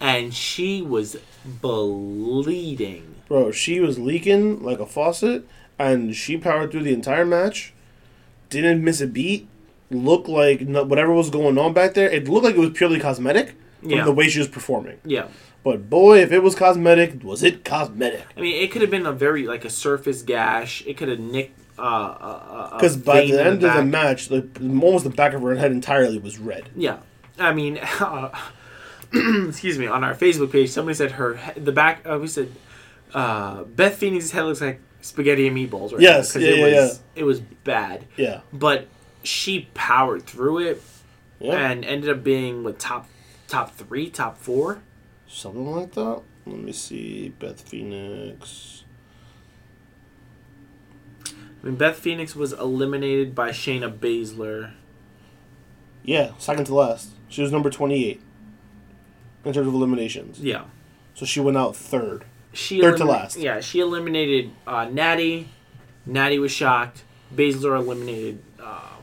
[SPEAKER 2] and she was bleeding.
[SPEAKER 1] bro. She was leaking like a faucet, and she powered through the entire match. Didn't miss a beat. Looked like whatever was going on back there. It looked like it was purely cosmetic from
[SPEAKER 2] Yeah.
[SPEAKER 1] the way she was performing.
[SPEAKER 2] Yeah.
[SPEAKER 1] But boy, if it was cosmetic, was it cosmetic?
[SPEAKER 2] I mean, it could have been a very like a surface gash. It could have nicked. Uh
[SPEAKER 1] Because by the end of the match, like almost the back of her head entirely was red.
[SPEAKER 2] Yeah, I mean, [laughs] uh, [clears throat] excuse me. On our Facebook page, somebody said her the back. Uh, we said uh, Beth Phoenix's head looks like spaghetti and meatballs. Right
[SPEAKER 1] Yes,
[SPEAKER 2] now,
[SPEAKER 1] yeah,
[SPEAKER 2] it
[SPEAKER 1] yeah,
[SPEAKER 2] was it was bad,
[SPEAKER 1] Yeah,
[SPEAKER 2] but she powered through it
[SPEAKER 1] yeah,
[SPEAKER 2] and ended up being with top top three, top four.
[SPEAKER 1] something like that. Let me see, Beth Phoenix.
[SPEAKER 2] I mean, Beth Phoenix was eliminated by Shayna Baszler.
[SPEAKER 1] Yeah, second to last. She was number twenty-eight in terms of eliminations.
[SPEAKER 2] Yeah,
[SPEAKER 1] So she went out third.
[SPEAKER 2] she
[SPEAKER 1] Third to last.
[SPEAKER 2] Yeah, she eliminated uh, Natty. Natty was shocked. Baszler eliminated um,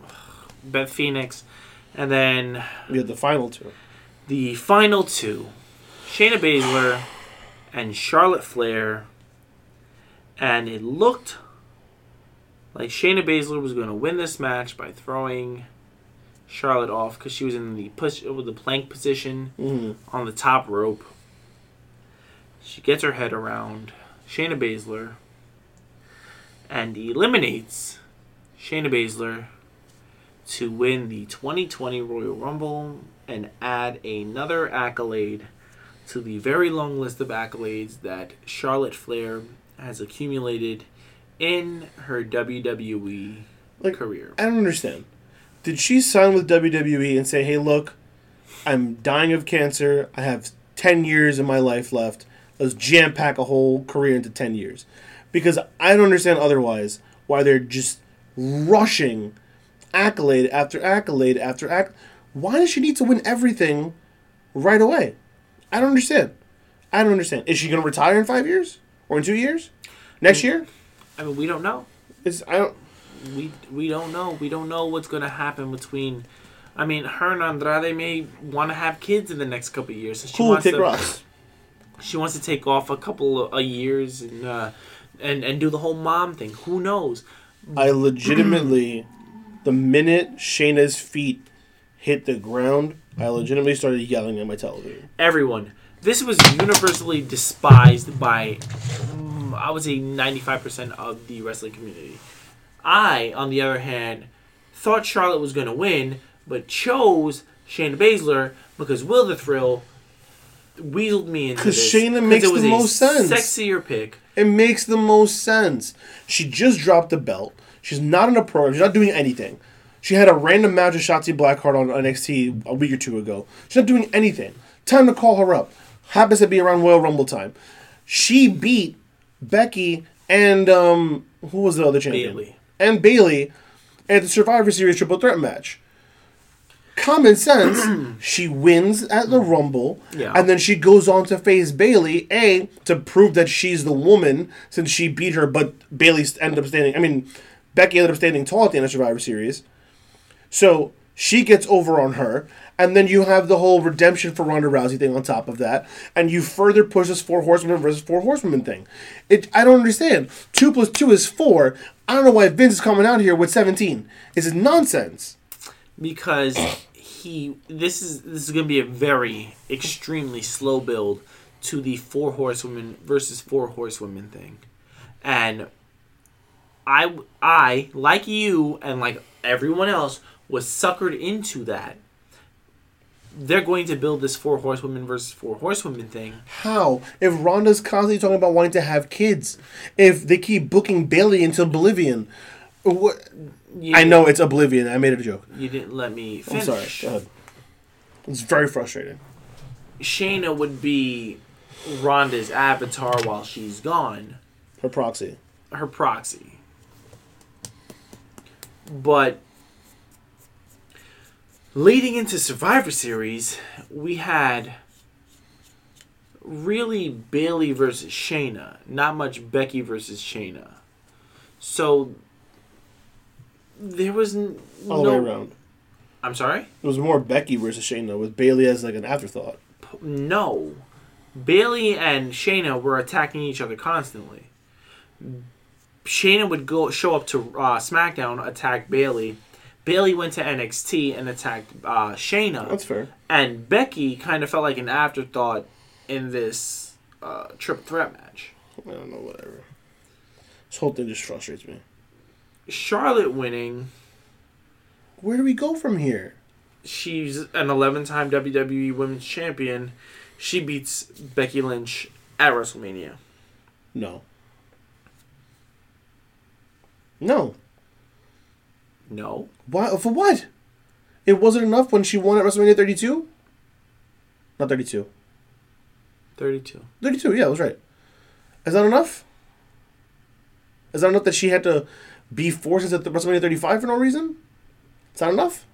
[SPEAKER 2] [sighs] Beth Phoenix, and then
[SPEAKER 1] We had the final two.
[SPEAKER 2] the final two, Shayna Baszler and Charlotte Flair, and it looked like Shayna Baszler was going to win this match by throwing Charlotte off because she was in the push with the plank position
[SPEAKER 1] hmm
[SPEAKER 2] on the top rope. She gets her head around Shayna Baszler and eliminates Shayna Baszler to win the 2020 Royal Rumble and add another accolade to the very long list of accolades that Charlotte Flair has accumulated in her WWE
[SPEAKER 1] Like,
[SPEAKER 2] career.
[SPEAKER 1] I don't understand. Did she sign with WWE and say, "Hey, look, I'm dying of cancer. I have ten years of my life left. Let's jam pack a whole career into ten years," because I don't understand otherwise why they're just rushing accolade after accolade after acc. Why does she need to win everything right away? I don't understand. I don't understand. Is she going to retire in five years or in two years? Next mm. year?
[SPEAKER 2] I mean, we don't know.
[SPEAKER 1] Is I don't.
[SPEAKER 2] we we don't know. We don't know what's going to happen between. I mean, her and Andrade may want to have kids in the next couple of years. So she
[SPEAKER 1] Cool,
[SPEAKER 2] wants to,
[SPEAKER 1] Ross.
[SPEAKER 2] She wants to take off a couple of uh, years and uh, and and do the whole mom thing. Who knows?
[SPEAKER 1] I legitimately, the minute Shayna's feet hit the ground, I legitimately started yelling at my television.
[SPEAKER 2] Everyone, this was universally despised by, I would say, ninety five percent of the wrestling community. I, on the other hand, thought Charlotte was going to win, but chose Shayna Baszler because Will the Thrill weaseled me into
[SPEAKER 1] 'Cause
[SPEAKER 2] this.
[SPEAKER 1] Shayna makes
[SPEAKER 2] it was
[SPEAKER 1] the most sense.
[SPEAKER 2] Sexier pick.
[SPEAKER 1] It makes the most sense. She just dropped the belt. She's not in a program. She's not doing anything. She had a random match with Shotzi Blackheart on NXT a week or two ago. She's not doing anything. Time to call her up. Happens to be around Royal Rumble time. She beat Becky and um who was the other champion?
[SPEAKER 2] Bayley.
[SPEAKER 1] And Bayley at the Survivor Series triple threat match. Common sense, [clears throat] she wins at the Rumble,
[SPEAKER 2] Yeah.
[SPEAKER 1] and then she goes on to face Bayley. A to prove that she's the woman since she beat her, but Bayley ended up standing. I mean, Becky ended up standing tall at the end of Survivor Series. So she gets over on her, and then you have the whole redemption for Ronda Rousey thing on top of that, and you further push this four horsewomen versus four horsewomen thing. It I don't understand. Two plus two is four. I don't know why Vince is coming out here with seventeen. This is nonsense.
[SPEAKER 2] because he this is this is going to be a very extremely slow build to the four horsewomen versus four horsewomen thing and i i like you and like everyone else was suckered into that they're going to build this four horsewomen versus four horsewomen thing
[SPEAKER 1] How? If Ronda's constantly talking about wanting to have kids, if they keep booking Bayley into Oblivion, what?
[SPEAKER 2] you
[SPEAKER 1] I know it's Oblivion. I made it a joke.
[SPEAKER 2] you didn't let me
[SPEAKER 1] I'm sorry. Go ahead. It's very frustrating.
[SPEAKER 2] shayna would be ronda's avatar while she's gone
[SPEAKER 1] Her proxy.
[SPEAKER 2] her proxy. But leading into Survivor Series, we had really Bayley versus Shayna, not much Becky versus Shayna. So there was n-
[SPEAKER 1] All the
[SPEAKER 2] no.
[SPEAKER 1] way around.
[SPEAKER 2] I'm sorry.
[SPEAKER 1] It was more Becky versus Shayna with Bayley as like an afterthought.
[SPEAKER 2] P- No, Bayley and Shayna were attacking each other constantly. Shayna would go show up to uh, SmackDown, attack Bayley. Bayley went to NXT and attacked uh, Shayna,
[SPEAKER 1] That's fair.
[SPEAKER 2] and Becky kind of felt like an afterthought in this uh, triple threat match.
[SPEAKER 1] I don't know. Whatever. This whole thing just frustrates me.
[SPEAKER 2] Charlotte winning.
[SPEAKER 1] Where do we go from here?
[SPEAKER 2] She's an 11-time WWE Women's Champion. She beats Becky Lynch at WrestleMania.
[SPEAKER 1] No. No.
[SPEAKER 2] No,
[SPEAKER 1] Why? For what? It wasn't enough when she won at WrestleMania 32. Not 32.
[SPEAKER 2] 32.
[SPEAKER 1] 32, yeah, I was right. Is that enough? Is that enough that she had to be forced at the WrestleMania 35 for no reason? Is that enough?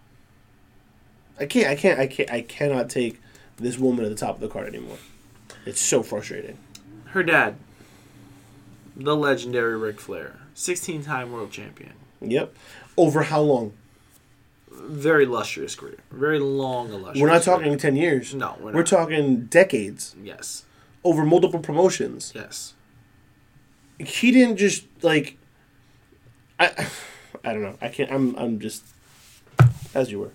[SPEAKER 1] I can't, I can't, I can't, I cannot take this woman at the top of the card anymore. It's so frustrating.
[SPEAKER 2] Her dad, the legendary Ric Flair, 16 time world champion.
[SPEAKER 1] Yep. Over how long?
[SPEAKER 2] Very lustrous career. Very long, illustrious.
[SPEAKER 1] We're not
[SPEAKER 2] career.
[SPEAKER 1] talking 10 years.
[SPEAKER 2] No, we're,
[SPEAKER 1] We're talking decades
[SPEAKER 2] Yes.
[SPEAKER 1] over multiple promotions.
[SPEAKER 2] Yes.
[SPEAKER 1] He didn't just like I I don't know. I can't I'm I'm just as you were.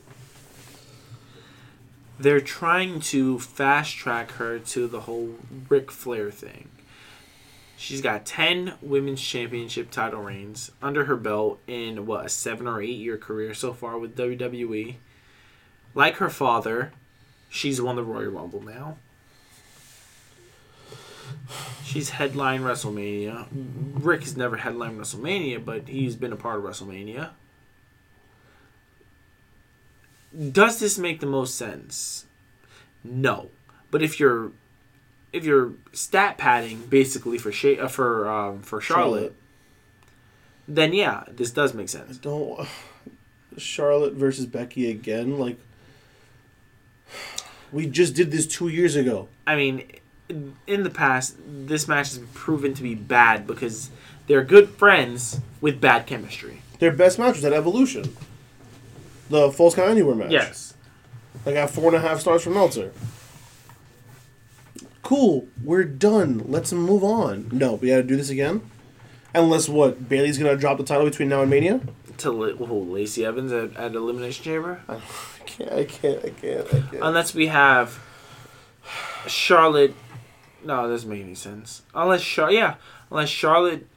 [SPEAKER 2] they're trying to fast track her to the whole Ric Flair thing. She's got 10 women's championship title reigns under her belt in what a 7 or 8 year career so far with WWE. Like her father, she's won the Royal Rumble now. She's headlined WrestleMania. Ric has never headlined WrestleMania, but he's been a part of WrestleMania. Does this make the most sense? No. But if you're if you're stat padding basically for Sha- uh, for um, for Charlotte,
[SPEAKER 1] Charlotte.
[SPEAKER 2] then yeah, this does make
[SPEAKER 1] I
[SPEAKER 2] sense.
[SPEAKER 1] don't. Charlotte versus Becky again. Like, we just did this two years ago.
[SPEAKER 2] I mean, in the past, this match has proven to be bad because they're good friends with bad chemistry.
[SPEAKER 1] Their best match was at Evolution. The Falls Count Anywhere match.
[SPEAKER 2] Yes.
[SPEAKER 1] I got four and a half stars from Meltzer. Cool, we're done. Let's move on. No, we gotta do this again. Unless what? Bayley's gonna drop the title between now and Mania?
[SPEAKER 2] To Lacey Evans at, at Elimination Chamber?
[SPEAKER 1] I can't. I can't. I can't. I can't.
[SPEAKER 2] Unless we have Charlotte. No, it doesn't make any sense. Unless Char, yeah, unless Charlotte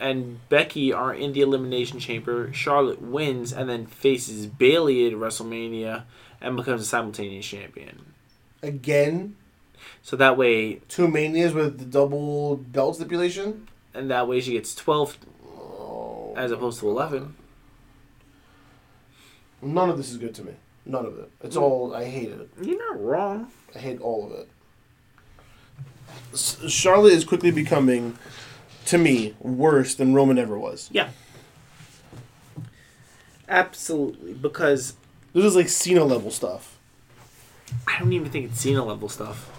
[SPEAKER 2] and Becky are in the elimination chamber, Charlotte wins and then faces Bayley at WrestleMania and becomes a simultaneous champion.
[SPEAKER 1] Again,
[SPEAKER 2] So that way,
[SPEAKER 1] two manias with the double belt stipulation.
[SPEAKER 2] and that way she gets twelve
[SPEAKER 1] Oh,
[SPEAKER 2] as opposed to eleven.
[SPEAKER 1] none of this is good to me. None of it. It's all. I hate it.
[SPEAKER 2] You're not wrong.
[SPEAKER 1] I hate all of it. S- Charlotte is quickly becoming, to me, worse than Roman ever was.
[SPEAKER 2] Yeah. Absolutely, because
[SPEAKER 1] This is like Cena level stuff.
[SPEAKER 2] I don't even think it's Cena level stuff.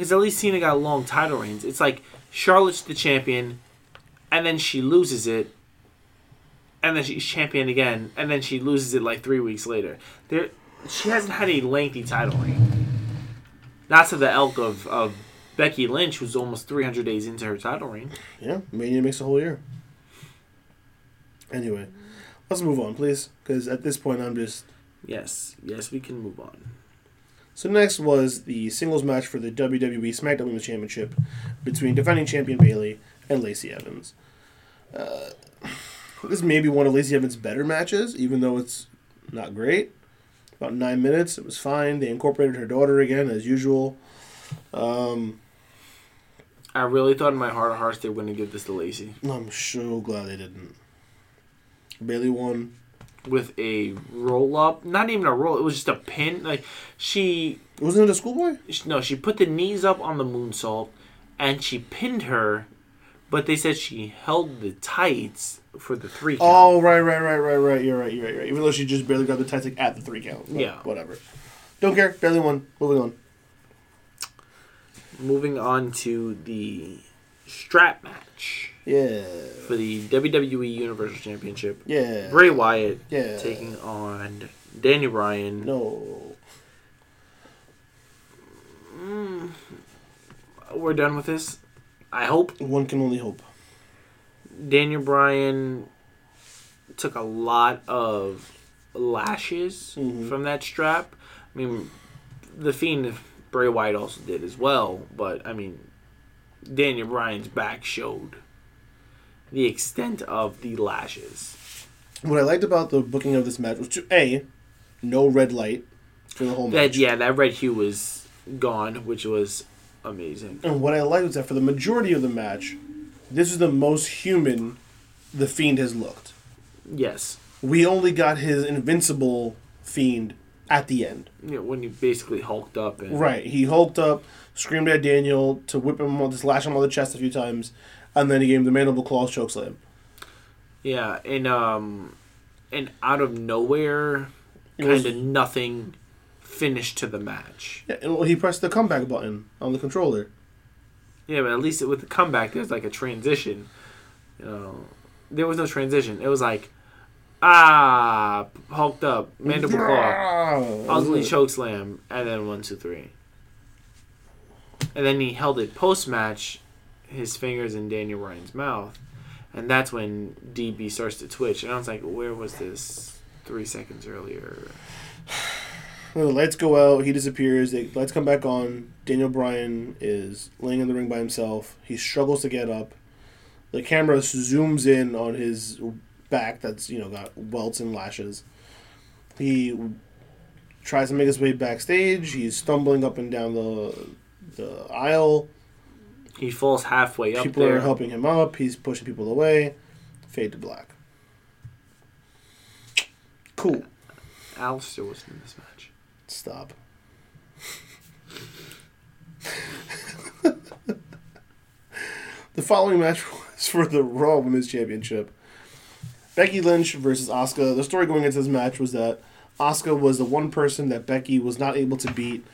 [SPEAKER 2] Because at least Cena got long title reigns. It's like Charlotte's the champion, and then she loses it, and then she's champion again, and then she loses it like three weeks later. There, she hasn't had a lengthy title reign. Not to the elk of, of Becky Lynch, who's almost 300 days into her title reign.
[SPEAKER 1] Yeah, Mania makes a whole year. Anyway, let's move on, please, because at this point I'm just.
[SPEAKER 2] Yes, yes, we can move on.
[SPEAKER 1] So next was the singles match for the WWE SmackDown Women's Championship between defending champion Bayley and Lacey Evans. Uh, this may be one of Lacey Evans' better matches, even though it's not great. About nine minutes, it was fine. They incorporated her daughter again as usual. Um,
[SPEAKER 2] I really thought in my heart of hearts they were going to give this to Lacey.
[SPEAKER 1] I'm so glad they didn't. Bayley won.
[SPEAKER 2] With a roll up. Not even a roll. It was just a pin. Like she,
[SPEAKER 1] Wasn't it a schoolboy?
[SPEAKER 2] she- no, she put the knees up on the moonsault, and she pinned her. But they said she held the tights for the three. Count.
[SPEAKER 1] Oh, right, right, right, right, right. You're right, you're right, you're right. Even though she just barely got the tights like, at the three count.
[SPEAKER 2] Yeah.
[SPEAKER 1] Whatever. Don't care. Barely won. Moving on.
[SPEAKER 2] Moving on to the strap match
[SPEAKER 1] Yeah.
[SPEAKER 2] for the WWE Universal Championship.
[SPEAKER 1] Yeah.
[SPEAKER 2] Bray Wyatt
[SPEAKER 1] Yeah.
[SPEAKER 2] taking on Daniel Bryan.
[SPEAKER 1] No.
[SPEAKER 2] We're done with this. I hope
[SPEAKER 1] One can only hope.
[SPEAKER 2] Daniel Bryan took a lot of lashes
[SPEAKER 1] Mhm.
[SPEAKER 2] from that strap. I mean, the Fiend Bray Wyatt also did as well, but I mean, Daniel Bryan's back showed the extent of the lashes.
[SPEAKER 1] What I liked about the booking of this match was to A, no red light for the whole
[SPEAKER 2] That
[SPEAKER 1] match.
[SPEAKER 2] yeah, that red hue was gone, which was amazing.
[SPEAKER 1] And what I liked was that for the majority of the match, this is the most human the Fiend has looked.
[SPEAKER 2] Yes,
[SPEAKER 1] We only got his invincible Fiend at the end.
[SPEAKER 2] know, when he basically hulked up and
[SPEAKER 1] Right. He hulked up, screamed at Daniel to whip him, just lash him on the chest a few times, and then he gave him the mandible claws chokeslam.
[SPEAKER 2] Yeah, and um, and out of nowhere, kind of nothing finished to the match.
[SPEAKER 1] Yeah, and well, he pressed the comeback button on the controller.
[SPEAKER 2] Yeah, but at least with the comeback, there's like a transition. You know, there was no transition. It was like, ah, hulked up, mandible claw, ugly choke slam, and then one, two, three. And then he held it post match, his fingers in Daniel Bryan's mouth, and that's when DB starts to twitch. And I was like, where was this three seconds earlier?
[SPEAKER 1] the lights go out. He disappears. The lights come back on. Daniel Bryan is laying in the ring by himself. He struggles to get up. The camera zooms in on his back that's you know got welts and lashes. He tries to make his way backstage. He's stumbling up and down the the aisle.
[SPEAKER 2] He falls halfway up
[SPEAKER 1] People are helping him up. He's pushing people away. Fade to black. Cool.
[SPEAKER 2] Aleister was in this match.
[SPEAKER 1] Stop. [laughs] the following match was for the Raw Women's Championship. Becky Lynch versus Asuka. The story going into this match was that Asuka was the one person that Becky was not able to beat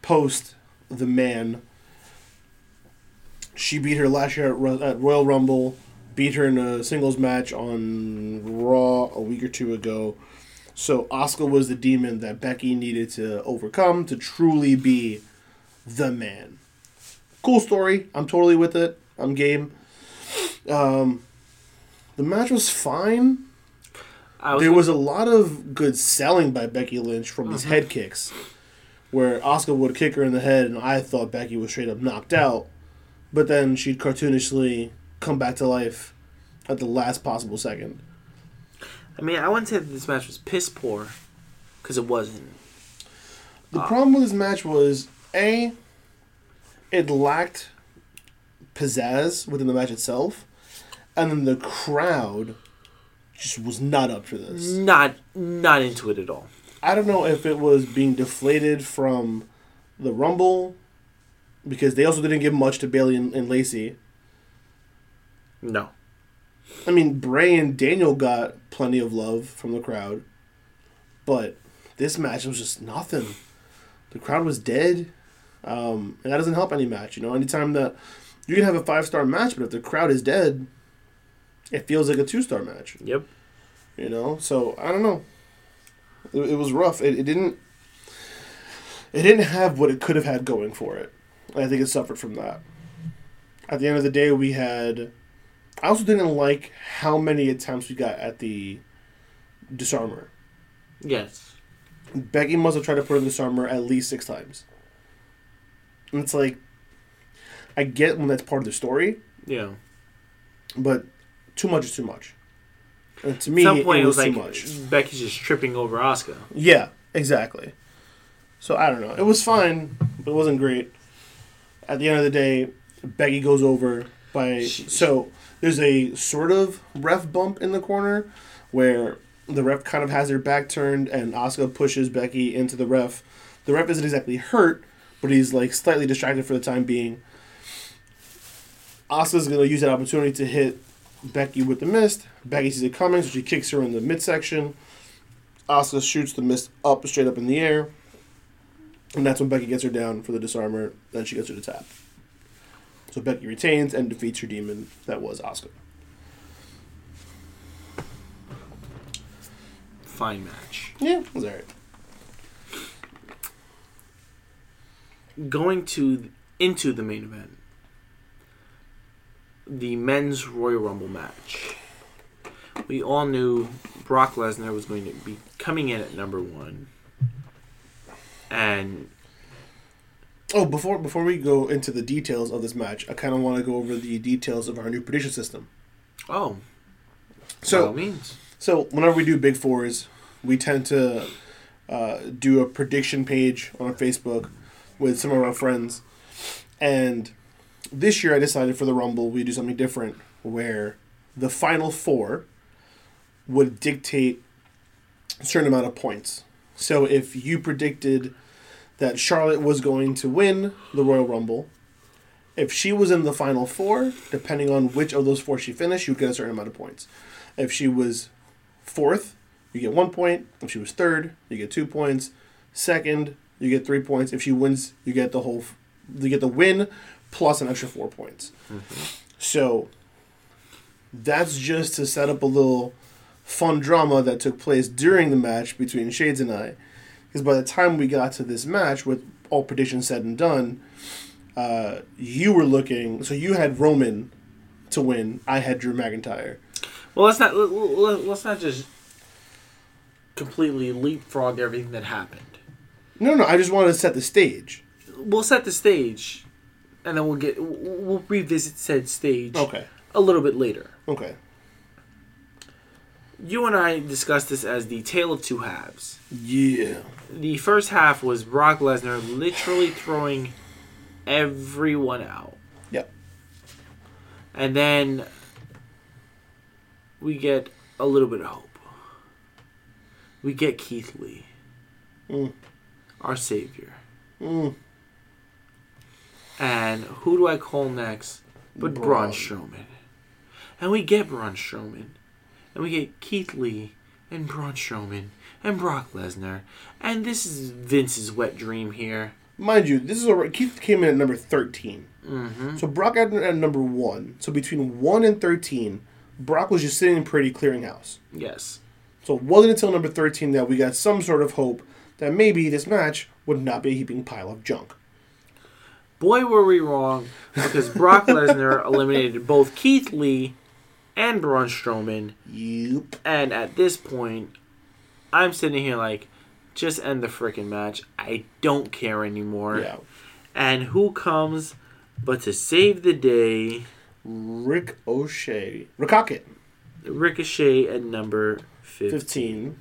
[SPEAKER 1] post the man. She beat her last year at, at Royal Rumble, beat her in a singles match on Raw a week or two ago. So Asuka was the demon that Becky needed to overcome to truly be the man. Cool story. I'm totally with it. I'm game. Um, the match was fine.
[SPEAKER 2] Was,
[SPEAKER 1] There was a lot of good selling by Becky Lynch from these head kicks, where Asuka would kick her in the head, and I thought Becky was straight up knocked out, but then she'd cartoonishly come back to life at the last possible second.
[SPEAKER 2] I mean, I wouldn't say that this match was piss poor, because it wasn't.
[SPEAKER 1] The uh, problem with this match was a it lacked pizzazz within the match itself, and then the crowd just was not up for this.
[SPEAKER 2] Not not into it at all.
[SPEAKER 1] I don't know if it was being deflated from the Rumble, because they also didn't give much to Bayley and, and Lacey.
[SPEAKER 2] No.
[SPEAKER 1] I mean, Bray and Daniel got plenty of love from the crowd, but this match was just nothing. The crowd was dead, um, and that doesn't help any match. You know, anytime that you can have a five star match, but if the crowd is dead, it feels like a two star match.
[SPEAKER 2] Yep.
[SPEAKER 1] You know, so I don't know. It, it was rough. It, it didn't. It didn't have what it could have had going for it. I think it suffered from that. At the end of the day, we had. I also didn't like how many attempts we got at the disarmer.
[SPEAKER 2] Yes.
[SPEAKER 1] Becky must have tried to put in the disarmer at least six times. And it's like, I get when that's part of the story,
[SPEAKER 2] Yeah.
[SPEAKER 1] but too much is too much. And to
[SPEAKER 2] At
[SPEAKER 1] me,
[SPEAKER 2] some point,
[SPEAKER 1] it was,
[SPEAKER 2] like
[SPEAKER 1] too much.
[SPEAKER 2] Becky's just tripping over Asuka.
[SPEAKER 1] Yeah, exactly. So I don't know. It was fine, but it wasn't great. At the end of the day, Becky goes over by so there's a sort of ref bump in the corner where the ref kind of has her back turned and Asuka pushes Becky into the ref. The ref isn't exactly hurt, but he's like slightly distracted for the time being. Asuka's gonna use that opportunity to hit Becky with the mist. Becky sees it coming, so she kicks her in the midsection. Asuka shoots the mist up, straight up in the air. And that's when Becky gets her down for the disarmer. Then she gets her to tap. So Becky retains and defeats her demon. That was Asuka.
[SPEAKER 2] Fine match.
[SPEAKER 1] Yeah, it was alright.
[SPEAKER 2] Going to into the main event. The men's Royal Rumble match. We all knew Brock Lesnar was going to be coming in at number one. And
[SPEAKER 1] Oh, before before we go into the details of this match, I kind of want to go over the details of our new prediction system.
[SPEAKER 2] oh,
[SPEAKER 1] So,
[SPEAKER 2] by all means.
[SPEAKER 1] So whenever we do big fours, we tend to uh, do a prediction page on Facebook with some of our friends. And this year, I decided for the Rumble we do something different, where the final four would dictate a certain amount of points. So if you predicted that Charlotte was going to win the Royal Rumble, if she was in the final four, depending on which of those four she finished, you get a certain amount of points. If she was fourth, you get one point. If she was third, you get two points. Second, you get three points. If she wins, you get the whole, you get the win plus an extra four points. So that's just to set up a little fun drama that took place during the match between Shades and I. Because by the time we got to this match, with all predictions said and done, uh, you were looking. So you had Roman to win. I had Drew McIntyre.
[SPEAKER 2] Well, let's not let- let- let's not just completely leapfrog everything that happened.
[SPEAKER 1] No, no, I just wanted to set the stage.
[SPEAKER 2] We'll set the stage, and then we'll get we'll revisit said stage
[SPEAKER 1] Okay.
[SPEAKER 2] a little bit later.
[SPEAKER 1] Okay.
[SPEAKER 2] You and I discussed this as the tale of two halves.
[SPEAKER 1] Yeah.
[SPEAKER 2] The first half was Brock Lesnar literally throwing everyone out.
[SPEAKER 1] Yep.
[SPEAKER 2] And then we get a little bit of hope. We get Keith Lee,
[SPEAKER 1] Mm.
[SPEAKER 2] our savior.
[SPEAKER 1] Mm.
[SPEAKER 2] And who do I call next but Braun
[SPEAKER 1] Braun.
[SPEAKER 2] Strowman? And we get Braun Strowman. And we get Keith Lee and Braun Strowman and Brock Lesnar. And this is Vince's wet dream here.
[SPEAKER 1] Mind you, this is a Keith came in at number thirteen.
[SPEAKER 2] Mm-hmm.
[SPEAKER 1] So Brock at, at number one. So between one and thirteen, Brock was just sitting in pretty clearinghouse.
[SPEAKER 2] Yes.
[SPEAKER 1] So it wasn't until number thirteen that we got some sort of hope that maybe this match would not be a heaping pile of junk.
[SPEAKER 2] Boy, were we wrong because Brock Lesnar [laughs] eliminated both Keith Lee and Braun Strowman.
[SPEAKER 1] Yep.
[SPEAKER 2] And at this point, I'm sitting here like, just end the freaking match. I don't care anymore.
[SPEAKER 1] Yeah.
[SPEAKER 2] And who comes but to save the day?
[SPEAKER 1] Rick O'Shea. Rickochet.
[SPEAKER 2] Ricochet at number 15.
[SPEAKER 1] Fifteen.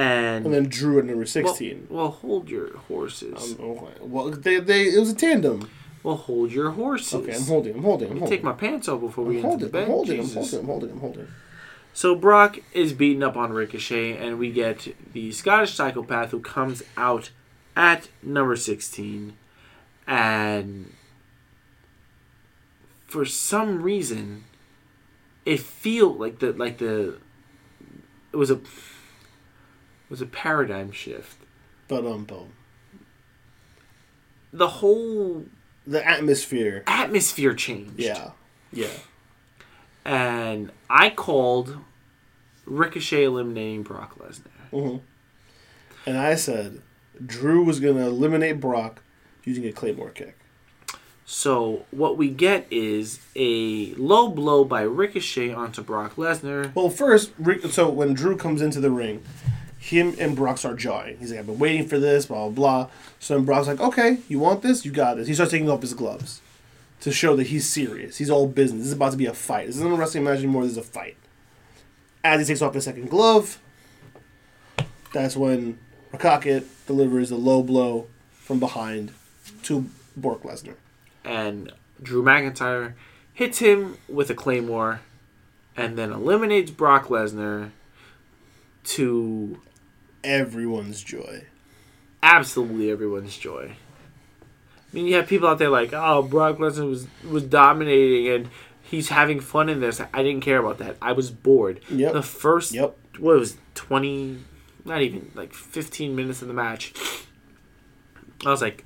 [SPEAKER 2] And,
[SPEAKER 1] And then Drew at number sixteen.
[SPEAKER 2] well, hold your horses.
[SPEAKER 1] Um, okay. Well, they, they it was a tandem.
[SPEAKER 2] well, hold your horses.
[SPEAKER 1] Okay, I'm holding. I'm holding. I'm holding.
[SPEAKER 2] take my pants off before we
[SPEAKER 1] I'm
[SPEAKER 2] get into the
[SPEAKER 1] holding. I'm
[SPEAKER 2] bed.
[SPEAKER 1] holding. I'm
[SPEAKER 2] Jesus.
[SPEAKER 1] holding. I'm holding. I'm holding.
[SPEAKER 2] So Brock is beaten up on Ricochet, and we get the Scottish psychopath who comes out at number 16. And for some reason, it feel like the like the it was a was a paradigm shift.
[SPEAKER 1] But um, boom.
[SPEAKER 2] The whole
[SPEAKER 1] The atmosphere.
[SPEAKER 2] atmosphere changed.
[SPEAKER 1] Yeah. Yeah.
[SPEAKER 2] And I called Ricochet eliminating Brock Lesnar.
[SPEAKER 1] hmm And I said Drew was gonna eliminate Brock using a Claymore kick.
[SPEAKER 2] So what we get is a low blow by Ricochet onto Brock Lesnar.
[SPEAKER 1] Well, first, so when Drew comes into the ring, him and Brock start jawing. He's like, "I've been waiting for this." Blah blah blah. So then Brock's like, "Okay, you want this? You got this." He starts taking off his gloves to show that he's serious. He's all business. This is about to be a fight. This isn't a wrestling match anymore. This is a fight. As he takes off his second glove, that's when Ricochet delivers a low blow from behind to Brock Lesnar.
[SPEAKER 2] And Drew McIntyre hits him with a claymore and then eliminates Brock Lesnar to
[SPEAKER 1] Everyone's joy.
[SPEAKER 2] absolutely everyone's joy. I mean, you have people out there like, "Oh, Brock Lesnar was was dominating and he's having fun in this." I didn't care about that. I was bored.
[SPEAKER 1] Yep.
[SPEAKER 2] The first
[SPEAKER 1] Yep.
[SPEAKER 2] what was 20 not even like 15 minutes of the match i was like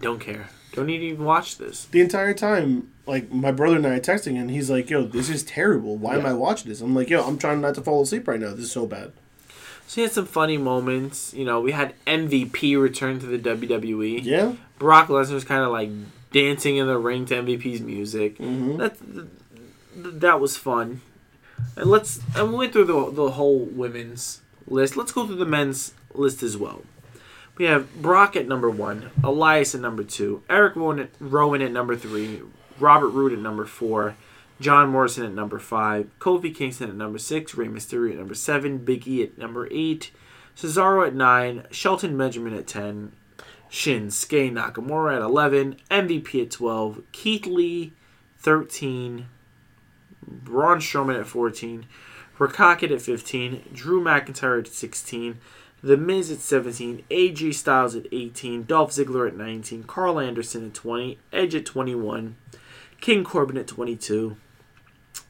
[SPEAKER 2] don't care don't need to even watch this
[SPEAKER 1] the entire time, like my brother and I are texting, and he's like, "Yo, this is terrible. Why am I watching this?" I'm like, "Yo, I'm trying not to fall asleep right now. This is so bad."
[SPEAKER 2] So he had some funny moments. You know we had mvp return to the wwe
[SPEAKER 1] Yeah,
[SPEAKER 2] brock lesnar's kind of like dancing in the ring to mvp's music.
[SPEAKER 1] Mhm.
[SPEAKER 2] that that was fun. And let's and we went through the, the whole women's list. Let's go through the men's list as well. We have Brock at number one, Elias at number two, Erick Rowan at, Rowan at number three, Robert Roode at number four, John Morrison at number five, Kofi Kingston at number six, Rey Mysterio at number seven, Big E at number eight, Cesaro at nine, Shelton Benjamin at ten, Shinsuke Nakamura at eleven, MVP at twelve, Keith Lee thirteen, Braun Strowman at fourteen, Ricochet at fifteen, Drew McIntyre at sixteen. The Miz at 17, AJ Styles at 18, Dolph Ziggler at 19, Karl Anderson at 20, Edge at 21, King Corbin at 22,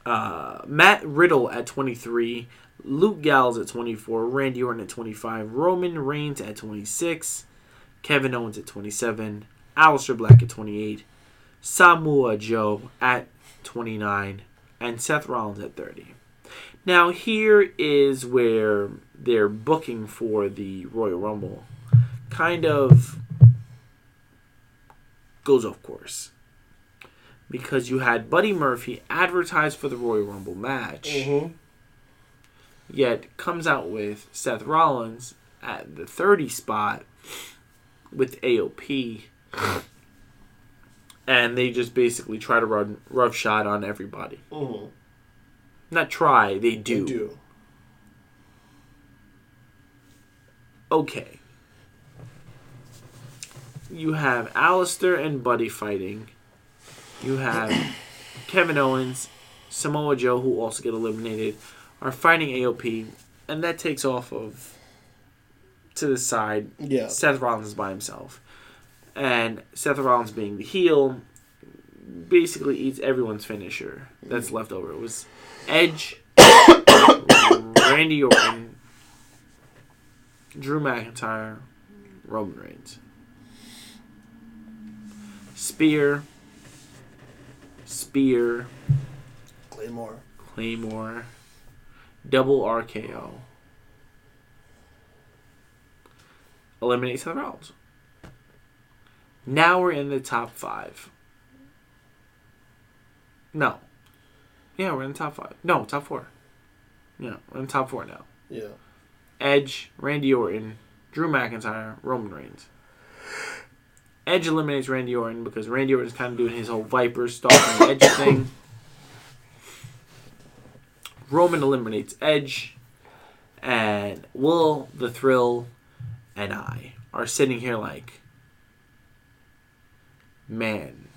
[SPEAKER 2] uh, Matt Riddle at 23, Luke Gallows at 24, Randy Orton at 25, Roman Reigns at 26, Kevin Owens at 27, Aleister Black at 28, Samoa Joe at 29, and Seth Rollins at 30. Now, here is where their booking for the Royal Rumble kind of goes off course. Because you had Buddy Murphy advertised for the Royal Rumble match,
[SPEAKER 1] Mm-hmm.
[SPEAKER 2] yet comes out with Seth Rollins at the 30 spot with AOP. And they just basically try to run rough shot on everybody.
[SPEAKER 1] Mm-hmm.
[SPEAKER 2] Not try, they do.
[SPEAKER 1] They do.
[SPEAKER 2] Okay. You have Aleister and Buddy fighting. You have Kevin Owens, Samoa Joe, who also get eliminated, are fighting AOP, and that takes off of to the side.
[SPEAKER 1] Yeah.
[SPEAKER 2] Seth Rollins is by himself, and Seth Rollins being the heel, basically eats everyone's finisher that's left over. It was Edge, [coughs] Randy Orton, Drew McIntyre, Roman Reigns. Spear, Spear,
[SPEAKER 1] Claymore.
[SPEAKER 2] Claymore, double RKO. Eliminate Seth Rollins. Now we're in the top five. No. Yeah, we're in the top five. No, top four. Yeah, we're in the top four now.
[SPEAKER 1] Yeah.
[SPEAKER 2] Edge, Randy Orton, Drew McIntyre, Roman Reigns. Edge eliminates Randy Orton because Randy Orton's kind of doing his whole Viper stalking Edge [coughs] thing. Roman eliminates Edge, and Will, the Thrill, and I are sitting here like, man,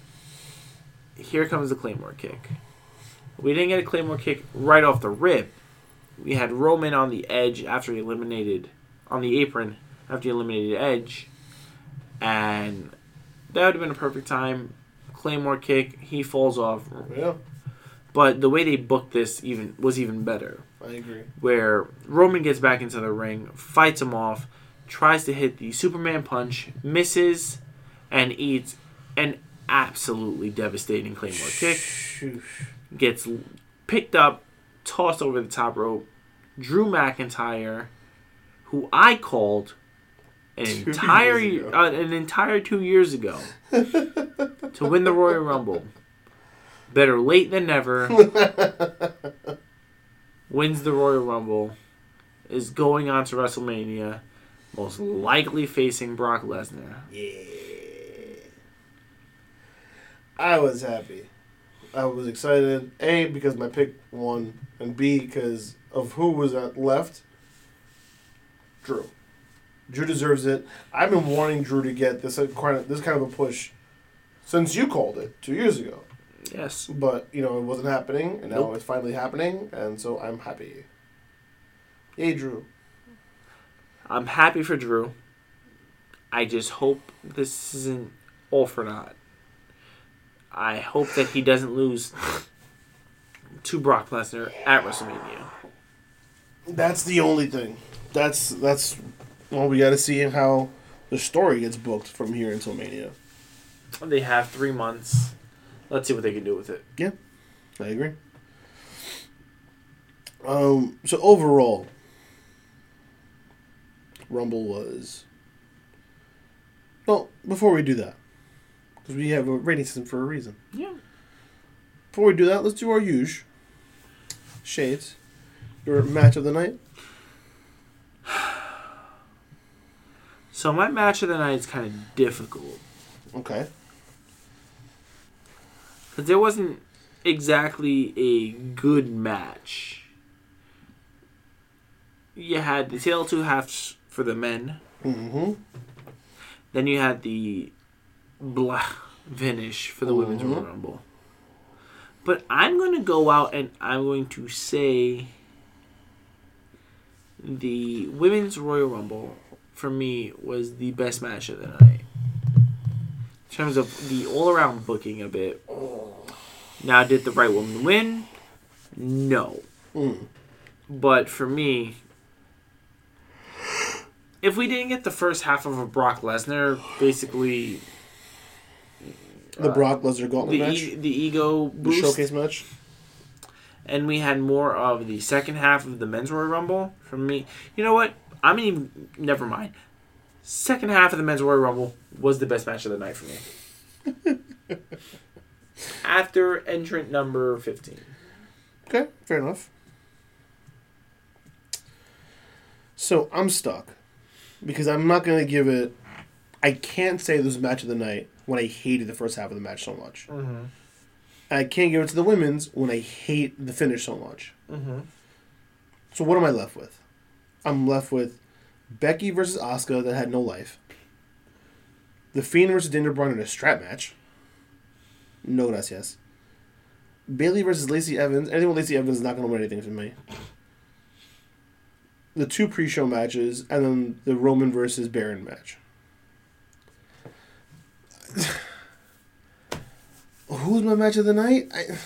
[SPEAKER 2] here comes the Claymore kick. We didn't get a Claymore kick right off the rip. We had Roman on the edge after he eliminated, on the apron after he eliminated Edge, and that would have been a perfect time. Claymore kick, he falls off.
[SPEAKER 1] Yeah.
[SPEAKER 2] But the way they booked this even was even better
[SPEAKER 1] I agree.
[SPEAKER 2] where Roman gets back into the ring, fights him off, tries to hit the Superman punch, misses, and eats an absolutely devastating Claymore kick.
[SPEAKER 1] Shoosh.
[SPEAKER 2] Gets picked up, tossed over the top rope. Drew McIntyre, who I called an
[SPEAKER 1] Two
[SPEAKER 2] entire uh, an entire two years ago [laughs] to win the Royal Rumble. Better late than never. [laughs] wins the Royal Rumble, is going on to WrestleMania, most likely facing Brock Lesnar.
[SPEAKER 1] Yeah. I was happy. I was excited. A because my pick won, and B because of who was left. Drew. Drew deserves it. I've been wanting Drew to get this uh, kind of this kind of a push since you called it two years ago.
[SPEAKER 2] Yes.
[SPEAKER 1] But you know it wasn't happening, and now
[SPEAKER 2] Nope.
[SPEAKER 1] it's finally happening, and so I'm happy. Yay, Drew.
[SPEAKER 2] I'm happy for Drew. I just hope this isn't all for naught. I hope that he doesn't lose to Brock Lesnar at WrestleMania.
[SPEAKER 1] That's the only thing. That's that's well, we got to see how the story gets booked from here until Mania.
[SPEAKER 2] They have three months. Let's see what they can do with it.
[SPEAKER 1] Yeah, I agree. Um. So overall, Rumble was. Well, before we do that, because we have a rating system for a reason.
[SPEAKER 2] Yeah.
[SPEAKER 1] Before we do that, let's do our huge shades. Your match of the night.
[SPEAKER 2] So my match of the night is kind of difficult.
[SPEAKER 1] Okay.
[SPEAKER 2] Because there wasn't exactly a good match. You had the tail two halves for the men.
[SPEAKER 1] Mm-hmm.
[SPEAKER 2] Then you had the blah finish for the women's
[SPEAKER 1] Mhm.
[SPEAKER 2] Royal Rumble. But I'm going to go out and I'm going to say the women's Royal Rumble for me was the best match of the night. In terms of the all around booking of it. Now, did the right woman win? No.
[SPEAKER 1] Mm.
[SPEAKER 2] But for me, if we didn't get the first half of a Brock Lesnar, basically
[SPEAKER 1] The
[SPEAKER 2] Uh,
[SPEAKER 1] Brock Lesnar Gauntlet
[SPEAKER 2] the
[SPEAKER 1] match.
[SPEAKER 2] e- the ego
[SPEAKER 1] the showcase match.
[SPEAKER 2] and we had more of the second half of the men's Royal Rumble. For me, you know what? I'm even never mind. Second half of the men's Royal Rumble was the best match of the night for me. [laughs] After entrant number fifteen.
[SPEAKER 1] Okay, fair enough. So I'm stuck because I'm not gonna give it. I can't say this was match of the night when I hated the first half of the match so much.
[SPEAKER 2] Mm-hmm.
[SPEAKER 1] I can't give it to the women's when I hate the finish so much.
[SPEAKER 2] Mm-hmm.
[SPEAKER 1] So what am I left with? I'm left with Becky versus Asuka that had no life. The Fiend versus Bryan in a strap match. No gracias. Bayley versus Lacey Evans. Anything with Lacey Evans is not going to win anything for me. The two pre-show matches, and then the Roman versus Baron match. [sighs] Who's my match of the night? I,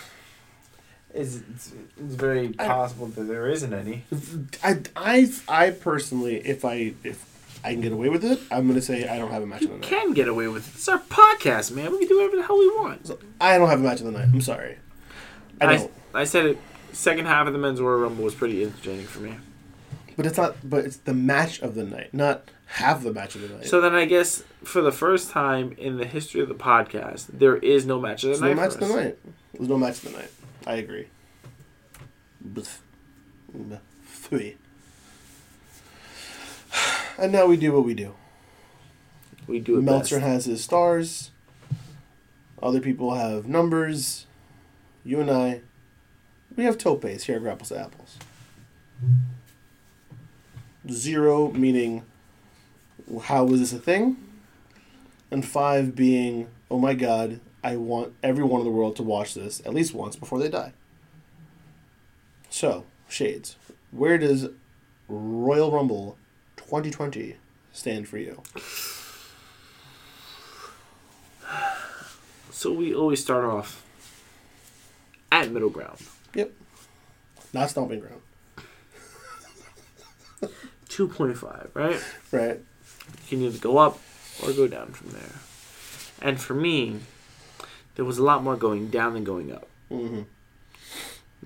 [SPEAKER 2] It's, it's, it's very possible that there isn't any.
[SPEAKER 1] I, I, I personally, if I if I can get away with it, I'm gonna say I don't have a match of the night.
[SPEAKER 2] can get away with it. It's our podcast, man. We can do whatever the hell we want.
[SPEAKER 1] I don't have a match of the night. I'm sorry. I
[SPEAKER 2] I,
[SPEAKER 1] don't.
[SPEAKER 2] I said it. Second half of the men's Royal Rumble was pretty entertaining for me.
[SPEAKER 1] But it's not. But it's the match of the night, not half the match of the night.
[SPEAKER 2] So then I guess for the first time in the history of the podcast, there is no match of the
[SPEAKER 1] There's no
[SPEAKER 2] night.
[SPEAKER 1] match
[SPEAKER 2] for
[SPEAKER 1] of the
[SPEAKER 2] us.
[SPEAKER 1] night. There's no match of the night. I agree. But, but, three. And now we do what we do.
[SPEAKER 2] We do it
[SPEAKER 1] Meltzer
[SPEAKER 2] best.
[SPEAKER 1] has his stars. Other people have numbers. You and I, we have topes here at Grapples to Apples. Zero meaning, how is this a thing? And five being, oh my god, I want everyone in the world to watch this at least once before they die. So, Shades, where does Royal Rumble 2020 stand for you?
[SPEAKER 2] So we always start off at middle ground.
[SPEAKER 1] Yep. Not stomping ground.
[SPEAKER 2] 2.5, right?
[SPEAKER 1] Right.
[SPEAKER 2] You can either go up or go down from there. And for me, there was a lot more going down than going up.
[SPEAKER 1] Mm-hmm.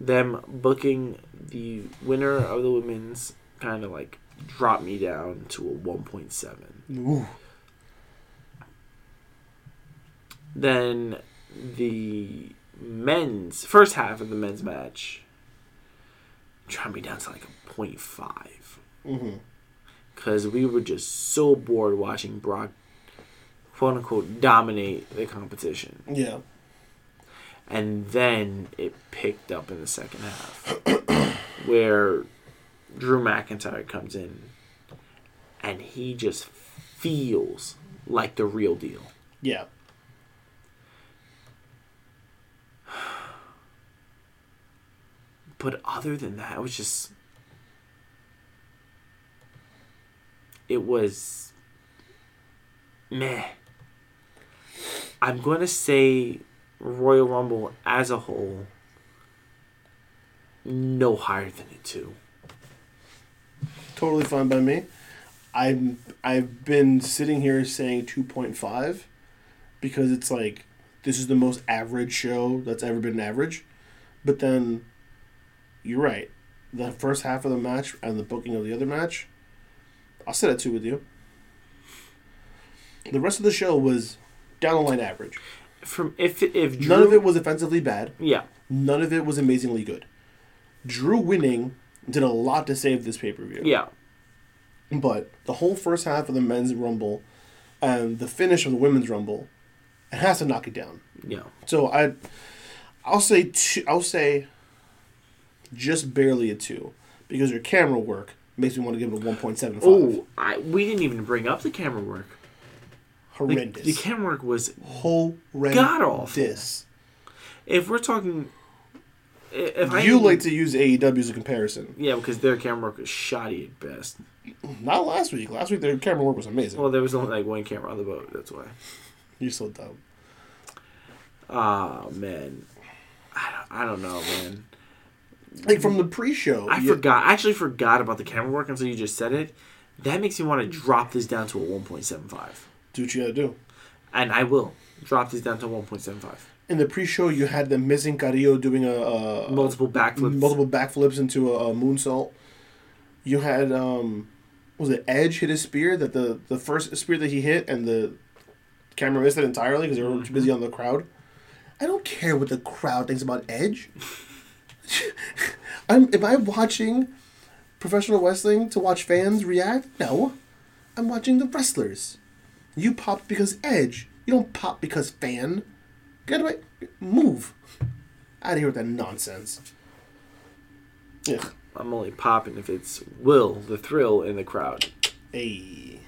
[SPEAKER 2] Them booking the winner of the women's kind of like dropped me down to a 1.7.
[SPEAKER 1] Ooh.
[SPEAKER 2] Then the men's first half of the men's match dropped me down to like a 0.5
[SPEAKER 1] Mm-hmm.
[SPEAKER 2] because we were just so bored watching Brock, quote unquote, dominate the competition.
[SPEAKER 1] Yeah.
[SPEAKER 2] And then it picked up in the second half, [coughs] where Drew McIntyre comes in, and he just feels like the real deal.
[SPEAKER 1] Yeah.
[SPEAKER 2] But other than that, it was just. It was. Meh. I'm going to say Royal Rumble as a whole, no higher than a 2.
[SPEAKER 1] Totally fine by me. I'm I've been sitting here saying two point five because it's like this is the most average show that's ever been average. But then you're right. The first half of the match and the booking of the other match, I'll sit at two with you. The rest of the show was down the line average.
[SPEAKER 2] From if if Drew,
[SPEAKER 1] None of it was offensively bad.
[SPEAKER 2] yeah
[SPEAKER 1] None of it was amazingly good. Drew winning did a lot to save this pay per view.
[SPEAKER 2] yeah
[SPEAKER 1] But the whole first half of the men's rumble and the finish of the women's rumble, it has to knock it down.
[SPEAKER 2] yeah
[SPEAKER 1] So I, I'll say two, I'll say, just barely a two, because your camera work makes me want to give it a one point seven five.
[SPEAKER 2] oh I we didn't even bring up the camera work. The,
[SPEAKER 1] Horrendous.
[SPEAKER 2] the camera work was
[SPEAKER 1] Horrendous.
[SPEAKER 2] God-awful. if we're talking. If I
[SPEAKER 1] You like to use AEW as a comparison.
[SPEAKER 2] Yeah, because their camera work was shoddy at best.
[SPEAKER 1] Not last week. Last week their camera work was amazing.
[SPEAKER 2] Well, there was only like one camera on the boat. That's why.
[SPEAKER 1] You're so dumb.
[SPEAKER 2] Ah man, I don't, I don't know, man.
[SPEAKER 1] Like from the pre-show.
[SPEAKER 2] I
[SPEAKER 1] you-
[SPEAKER 2] forgot. I actually forgot about the camera work until you just said it. That makes me want to drop this down to a 1.75,
[SPEAKER 1] Do what you gotta do.
[SPEAKER 2] and I will drop this down to 1.75.
[SPEAKER 1] In the pre-show, you had them missing Carrillo doing a, a
[SPEAKER 2] Multiple backflips.
[SPEAKER 1] multiple backflips into a, a moonsault. You had um, was it Edge hit his spear that the the first spear that he hit and the camera missed it entirely because they were too busy on the crowd. I don't care what the crowd thinks about Edge. [laughs] I'm am I watching professional wrestling to watch fans react? No. I'm watching the wrestlers. You popped because Edge. You don't pop because fan. Get away. Move. Out of here with that nonsense. Ugh.
[SPEAKER 2] I'm only popping if it's Will, the thrill, in the crowd.
[SPEAKER 1] Hey.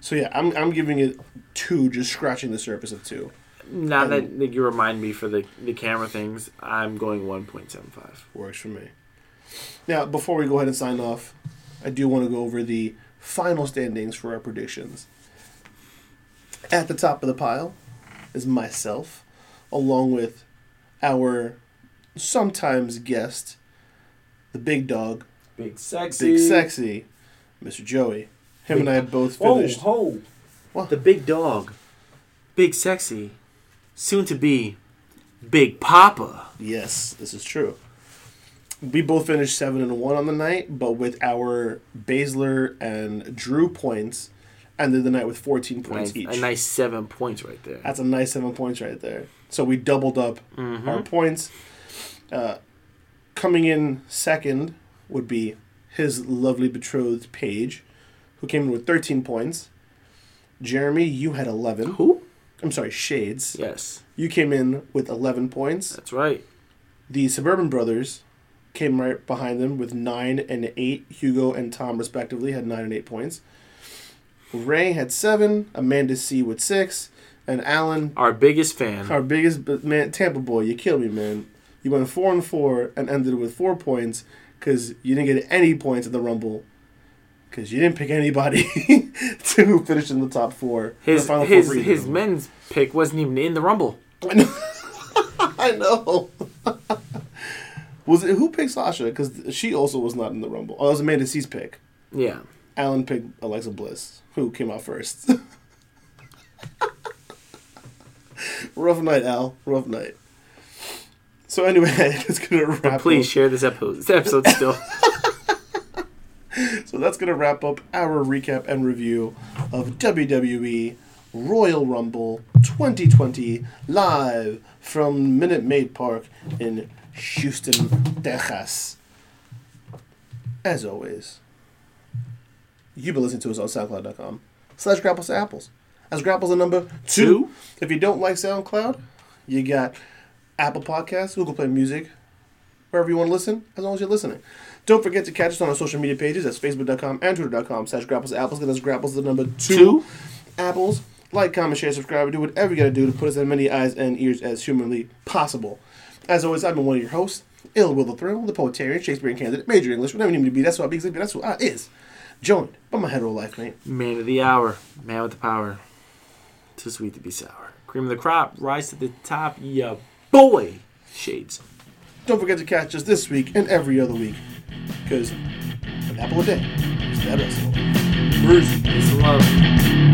[SPEAKER 1] So yeah, I'm I'm giving it two, just scratching the surface of two.
[SPEAKER 2] Now
[SPEAKER 1] Um,
[SPEAKER 2] that, that you remind me for the, the camera things, I'm going 1.75.
[SPEAKER 1] Works for me. Now, before we go ahead and sign off, I do want to go over the final standings for our predictions. At the top of the pile is myself, along with our sometimes guest, the big dog,
[SPEAKER 2] Big sexy.
[SPEAKER 1] big sexy, Mr. Joey. Him and I both
[SPEAKER 2] Oh,
[SPEAKER 1] finished.
[SPEAKER 2] ho.
[SPEAKER 1] What?
[SPEAKER 2] The big dog. Big sexy. Soon to be Big Papa.
[SPEAKER 1] Yes, this is true. We both finished seven and one on the night, but with our Baszler and Drew points, ended the night with fourteen points
[SPEAKER 2] Nice,
[SPEAKER 1] each.
[SPEAKER 2] a nice seven points right there.
[SPEAKER 1] That's a nice seven points right there. So we doubled up
[SPEAKER 2] Mm-hmm.
[SPEAKER 1] our points. Uh, coming in second would be his lovely betrothed Paige, who came in with thirteen points. Jeremy, you had eleven.
[SPEAKER 2] Who?
[SPEAKER 1] I'm sorry, Shades.
[SPEAKER 2] Yes,
[SPEAKER 1] You came in with eleven points.
[SPEAKER 2] that's right.
[SPEAKER 1] The Suburban Brothers came right behind them with nine and eight. Hugo and Tom, respectively, had nine and eight points. Ray had seven. Amanda C with six, and Alan,
[SPEAKER 2] Our biggest fan.
[SPEAKER 1] our biggest man, Tampa boy. You killed me, man. You went four and four and ended with four points because you didn't get any points in the Rumble because you didn't pick anybody [laughs] to finish in the top four.
[SPEAKER 2] his
[SPEAKER 1] the final four
[SPEAKER 2] his
[SPEAKER 1] for
[SPEAKER 2] his men's pick wasn't even in the Rumble.
[SPEAKER 1] I know. [laughs] I know. was it who picked Sasha? Because she also was not in the Rumble. Oh, it was Amanda C's pick.
[SPEAKER 2] Yeah.
[SPEAKER 1] Alan picked Alexa Bliss, who came out first. [laughs] Rough night, Al. Rough night. So anyway, [laughs] that's gonna wrap.
[SPEAKER 2] Please
[SPEAKER 1] Up.
[SPEAKER 2] share this episode. This episode still. [laughs]
[SPEAKER 1] So that's gonna wrap up our recap and review of WWE Royal Rumble 2020 live from Minute Maid Park in Houston, Texas. As always, you've been listening to us on SoundCloud.com slash Grapples to Apples. As Grapples the number two.
[SPEAKER 2] Two.
[SPEAKER 1] If you don't like SoundCloud, you got Apple Podcasts, Google Play Music, wherever you want to listen, as long as you're listening. Don't forget to catch us on our social media pages. That's facebook.com and twitter.com slash grapples to apples. That's grapples the number two.
[SPEAKER 2] Two.
[SPEAKER 1] Apples. Like, comment, share, subscribe. Do whatever you got to do to put us as many eyes and ears as humanly possible. As always, I've been one of your hosts, Ill Will the Thrill, the poetarian, Shakespearean candidate, major English, whatever you need me to be. That's what I be. That's who I is. Joined by my hetero life mate.
[SPEAKER 2] Man of the hour. Man with the power. Too sweet to be sour. Cream of the crop. Rise to the top. Yeah, boy. Shades.
[SPEAKER 1] Don't forget to catch us this week and every other week. Because an apple a day is that us. Peace.
[SPEAKER 2] Peace and love.